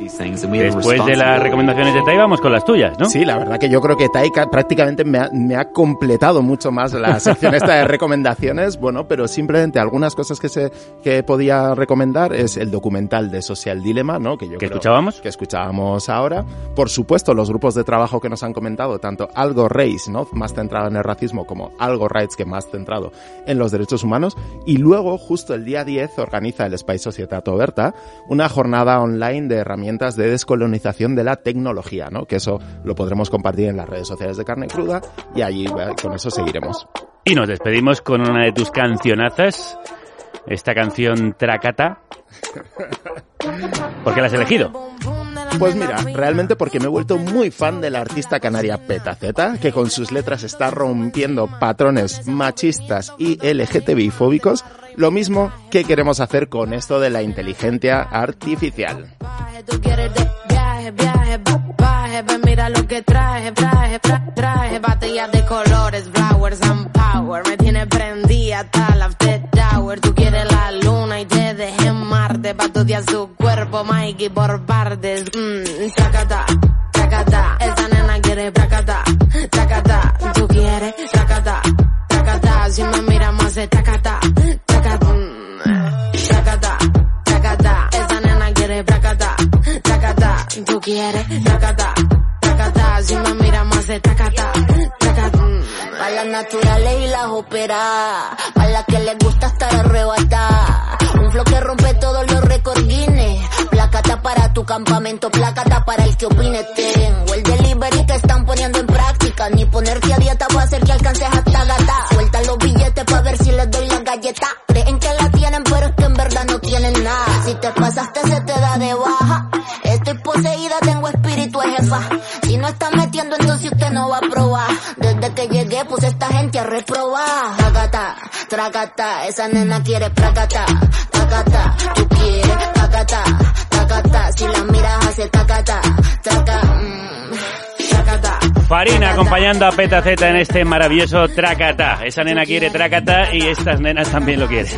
Después de las recomendaciones de Tai, vamos con las tuyas, ¿no?
Sí, la verdad que yo creo que Tai prácticamente me ha, me ha completado mucho más la sección esta de recomendaciones, bueno, pero simplemente algunas cosas que se que podía recomendar es el documental de Social Dilemma, ¿no? Que yo
¿Que escuchábamos?
Que escuchábamos ahora. Por supuesto, los grupos de trabajo que nos han comentado, tanto Algo Race, ¿no? Más centrado en el racismo, como Algo Rights, que más centrado en los derechos humanos. Y luego, justo el día 10, organiza el Spy Societat Oberta una jornada online de herramientas de descolonización de la tecnología, ¿no? Que eso lo podremos compartir en las redes sociales de Carne Cruda y allí eh, con eso seguiremos.
Y nos despedimos con una de tus cancionazas, esta canción Tracata. ¿Por qué la has elegido?
Pues mira, realmente porque me he vuelto muy fan de la artista canaria Petaceta, que con sus letras está rompiendo patrones machistas y LGTBI fóbicos, lo mismo que queremos hacer con esto de la inteligencia artificial.
Marte, pa' estudiar su cuerpo, Mikey, por partes, mmm, tacata, tacata, esa nena quiere tacata, tacata, tú quieres tacata, tacata, si me mira más de tacata, tacata, mm, tacata, tacata, esa nena quiere tacata, tacata, tú quieres tacata, tacata, si me mira más de tacata, tacata, mm.
Pa' las naturales y las operadas, pa' las que les gusta estar arrebatada. Flow que rompe todos los récords Guinness. Placata para tu campamento, placata para el que opine. Tengo el delivery que están poniendo en práctica. Ni ponerte a dieta va a hacer que alcances hasta gata. Suelta los billetes pa' ver si les doy la galleta. Creen que la tienen, pero es que en verdad no tienen nada. Si te pasaste, se te da de baja. Estoy poseída, tengo espíritu de jefa. Si no estás metiendo, entonces usted no va a probar. Desde que llegué, puse esta gente a reprobar. Tracata, tracata, esa nena quiere placata. Tacata, tú quieres tacata, tacata. Si la miras, hace tacata, taca, mm, tacata.
Farina acompañando a Petaceta en este maravilloso Tracata. Esa nena quiere Tracata y estas nenas también lo quieren.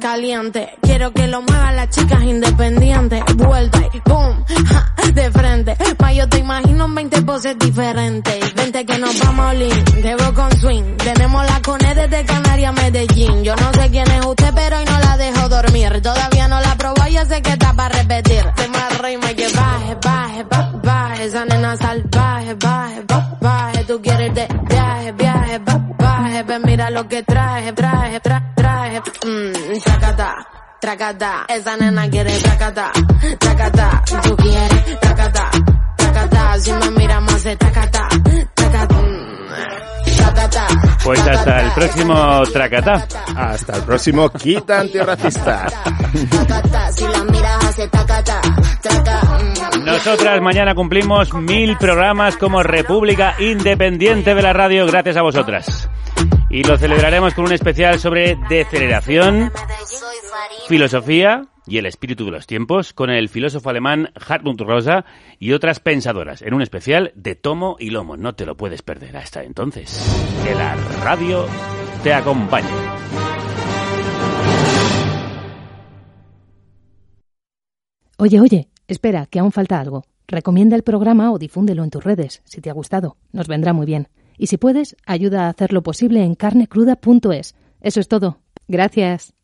Caliente. Quiero que lo muevan las chicas independientes. Vuelta y boom, ja, de frente. Pa' yo te imagino en 20 poses diferentes. Vente que nos vamos a Olin, debo con swing. Tenemos la cone desde Canarias Medellín. Yo no sé quién es usted, pero hoy no la dejo dormir. Todavía no la probó, yo sé que está para repetir. Te más rima que baje, baje, ba- baje. Esa nena salvaje, baje, ba- baje. Tú quieres de viaje, viaje, ba- baje. Ven, mira lo que traje, traje, tra- traje. Mmm, tracata, tracata. Esa nena quiere tracata, tracata. Tú quieres tracata, tracata. Si me mira más de tracata, tracata. tracata.
Pues hasta el próximo Tracata.
Hasta el próximo Quita Antirracista.
Mm.
Nosotras mañana cumplimos mil programas como República Independiente de la Radio gracias a vosotras. Y lo celebraremos con un especial sobre deceleración, filosofía y el espíritu de los tiempos con el filósofo alemán Hartmut Rosa y otras pensadoras en un especial de tomo y lomo. No te lo puedes perder hasta entonces. Que la radio te acompañe.
Oye, oye, espera, que aún falta algo. Recomienda el programa o difúndelo en tus redes, si te ha gustado. Nos vendrá muy bien. Y si puedes, ayuda a hacerlo posible en carnecruda.es. Eso es todo. Gracias.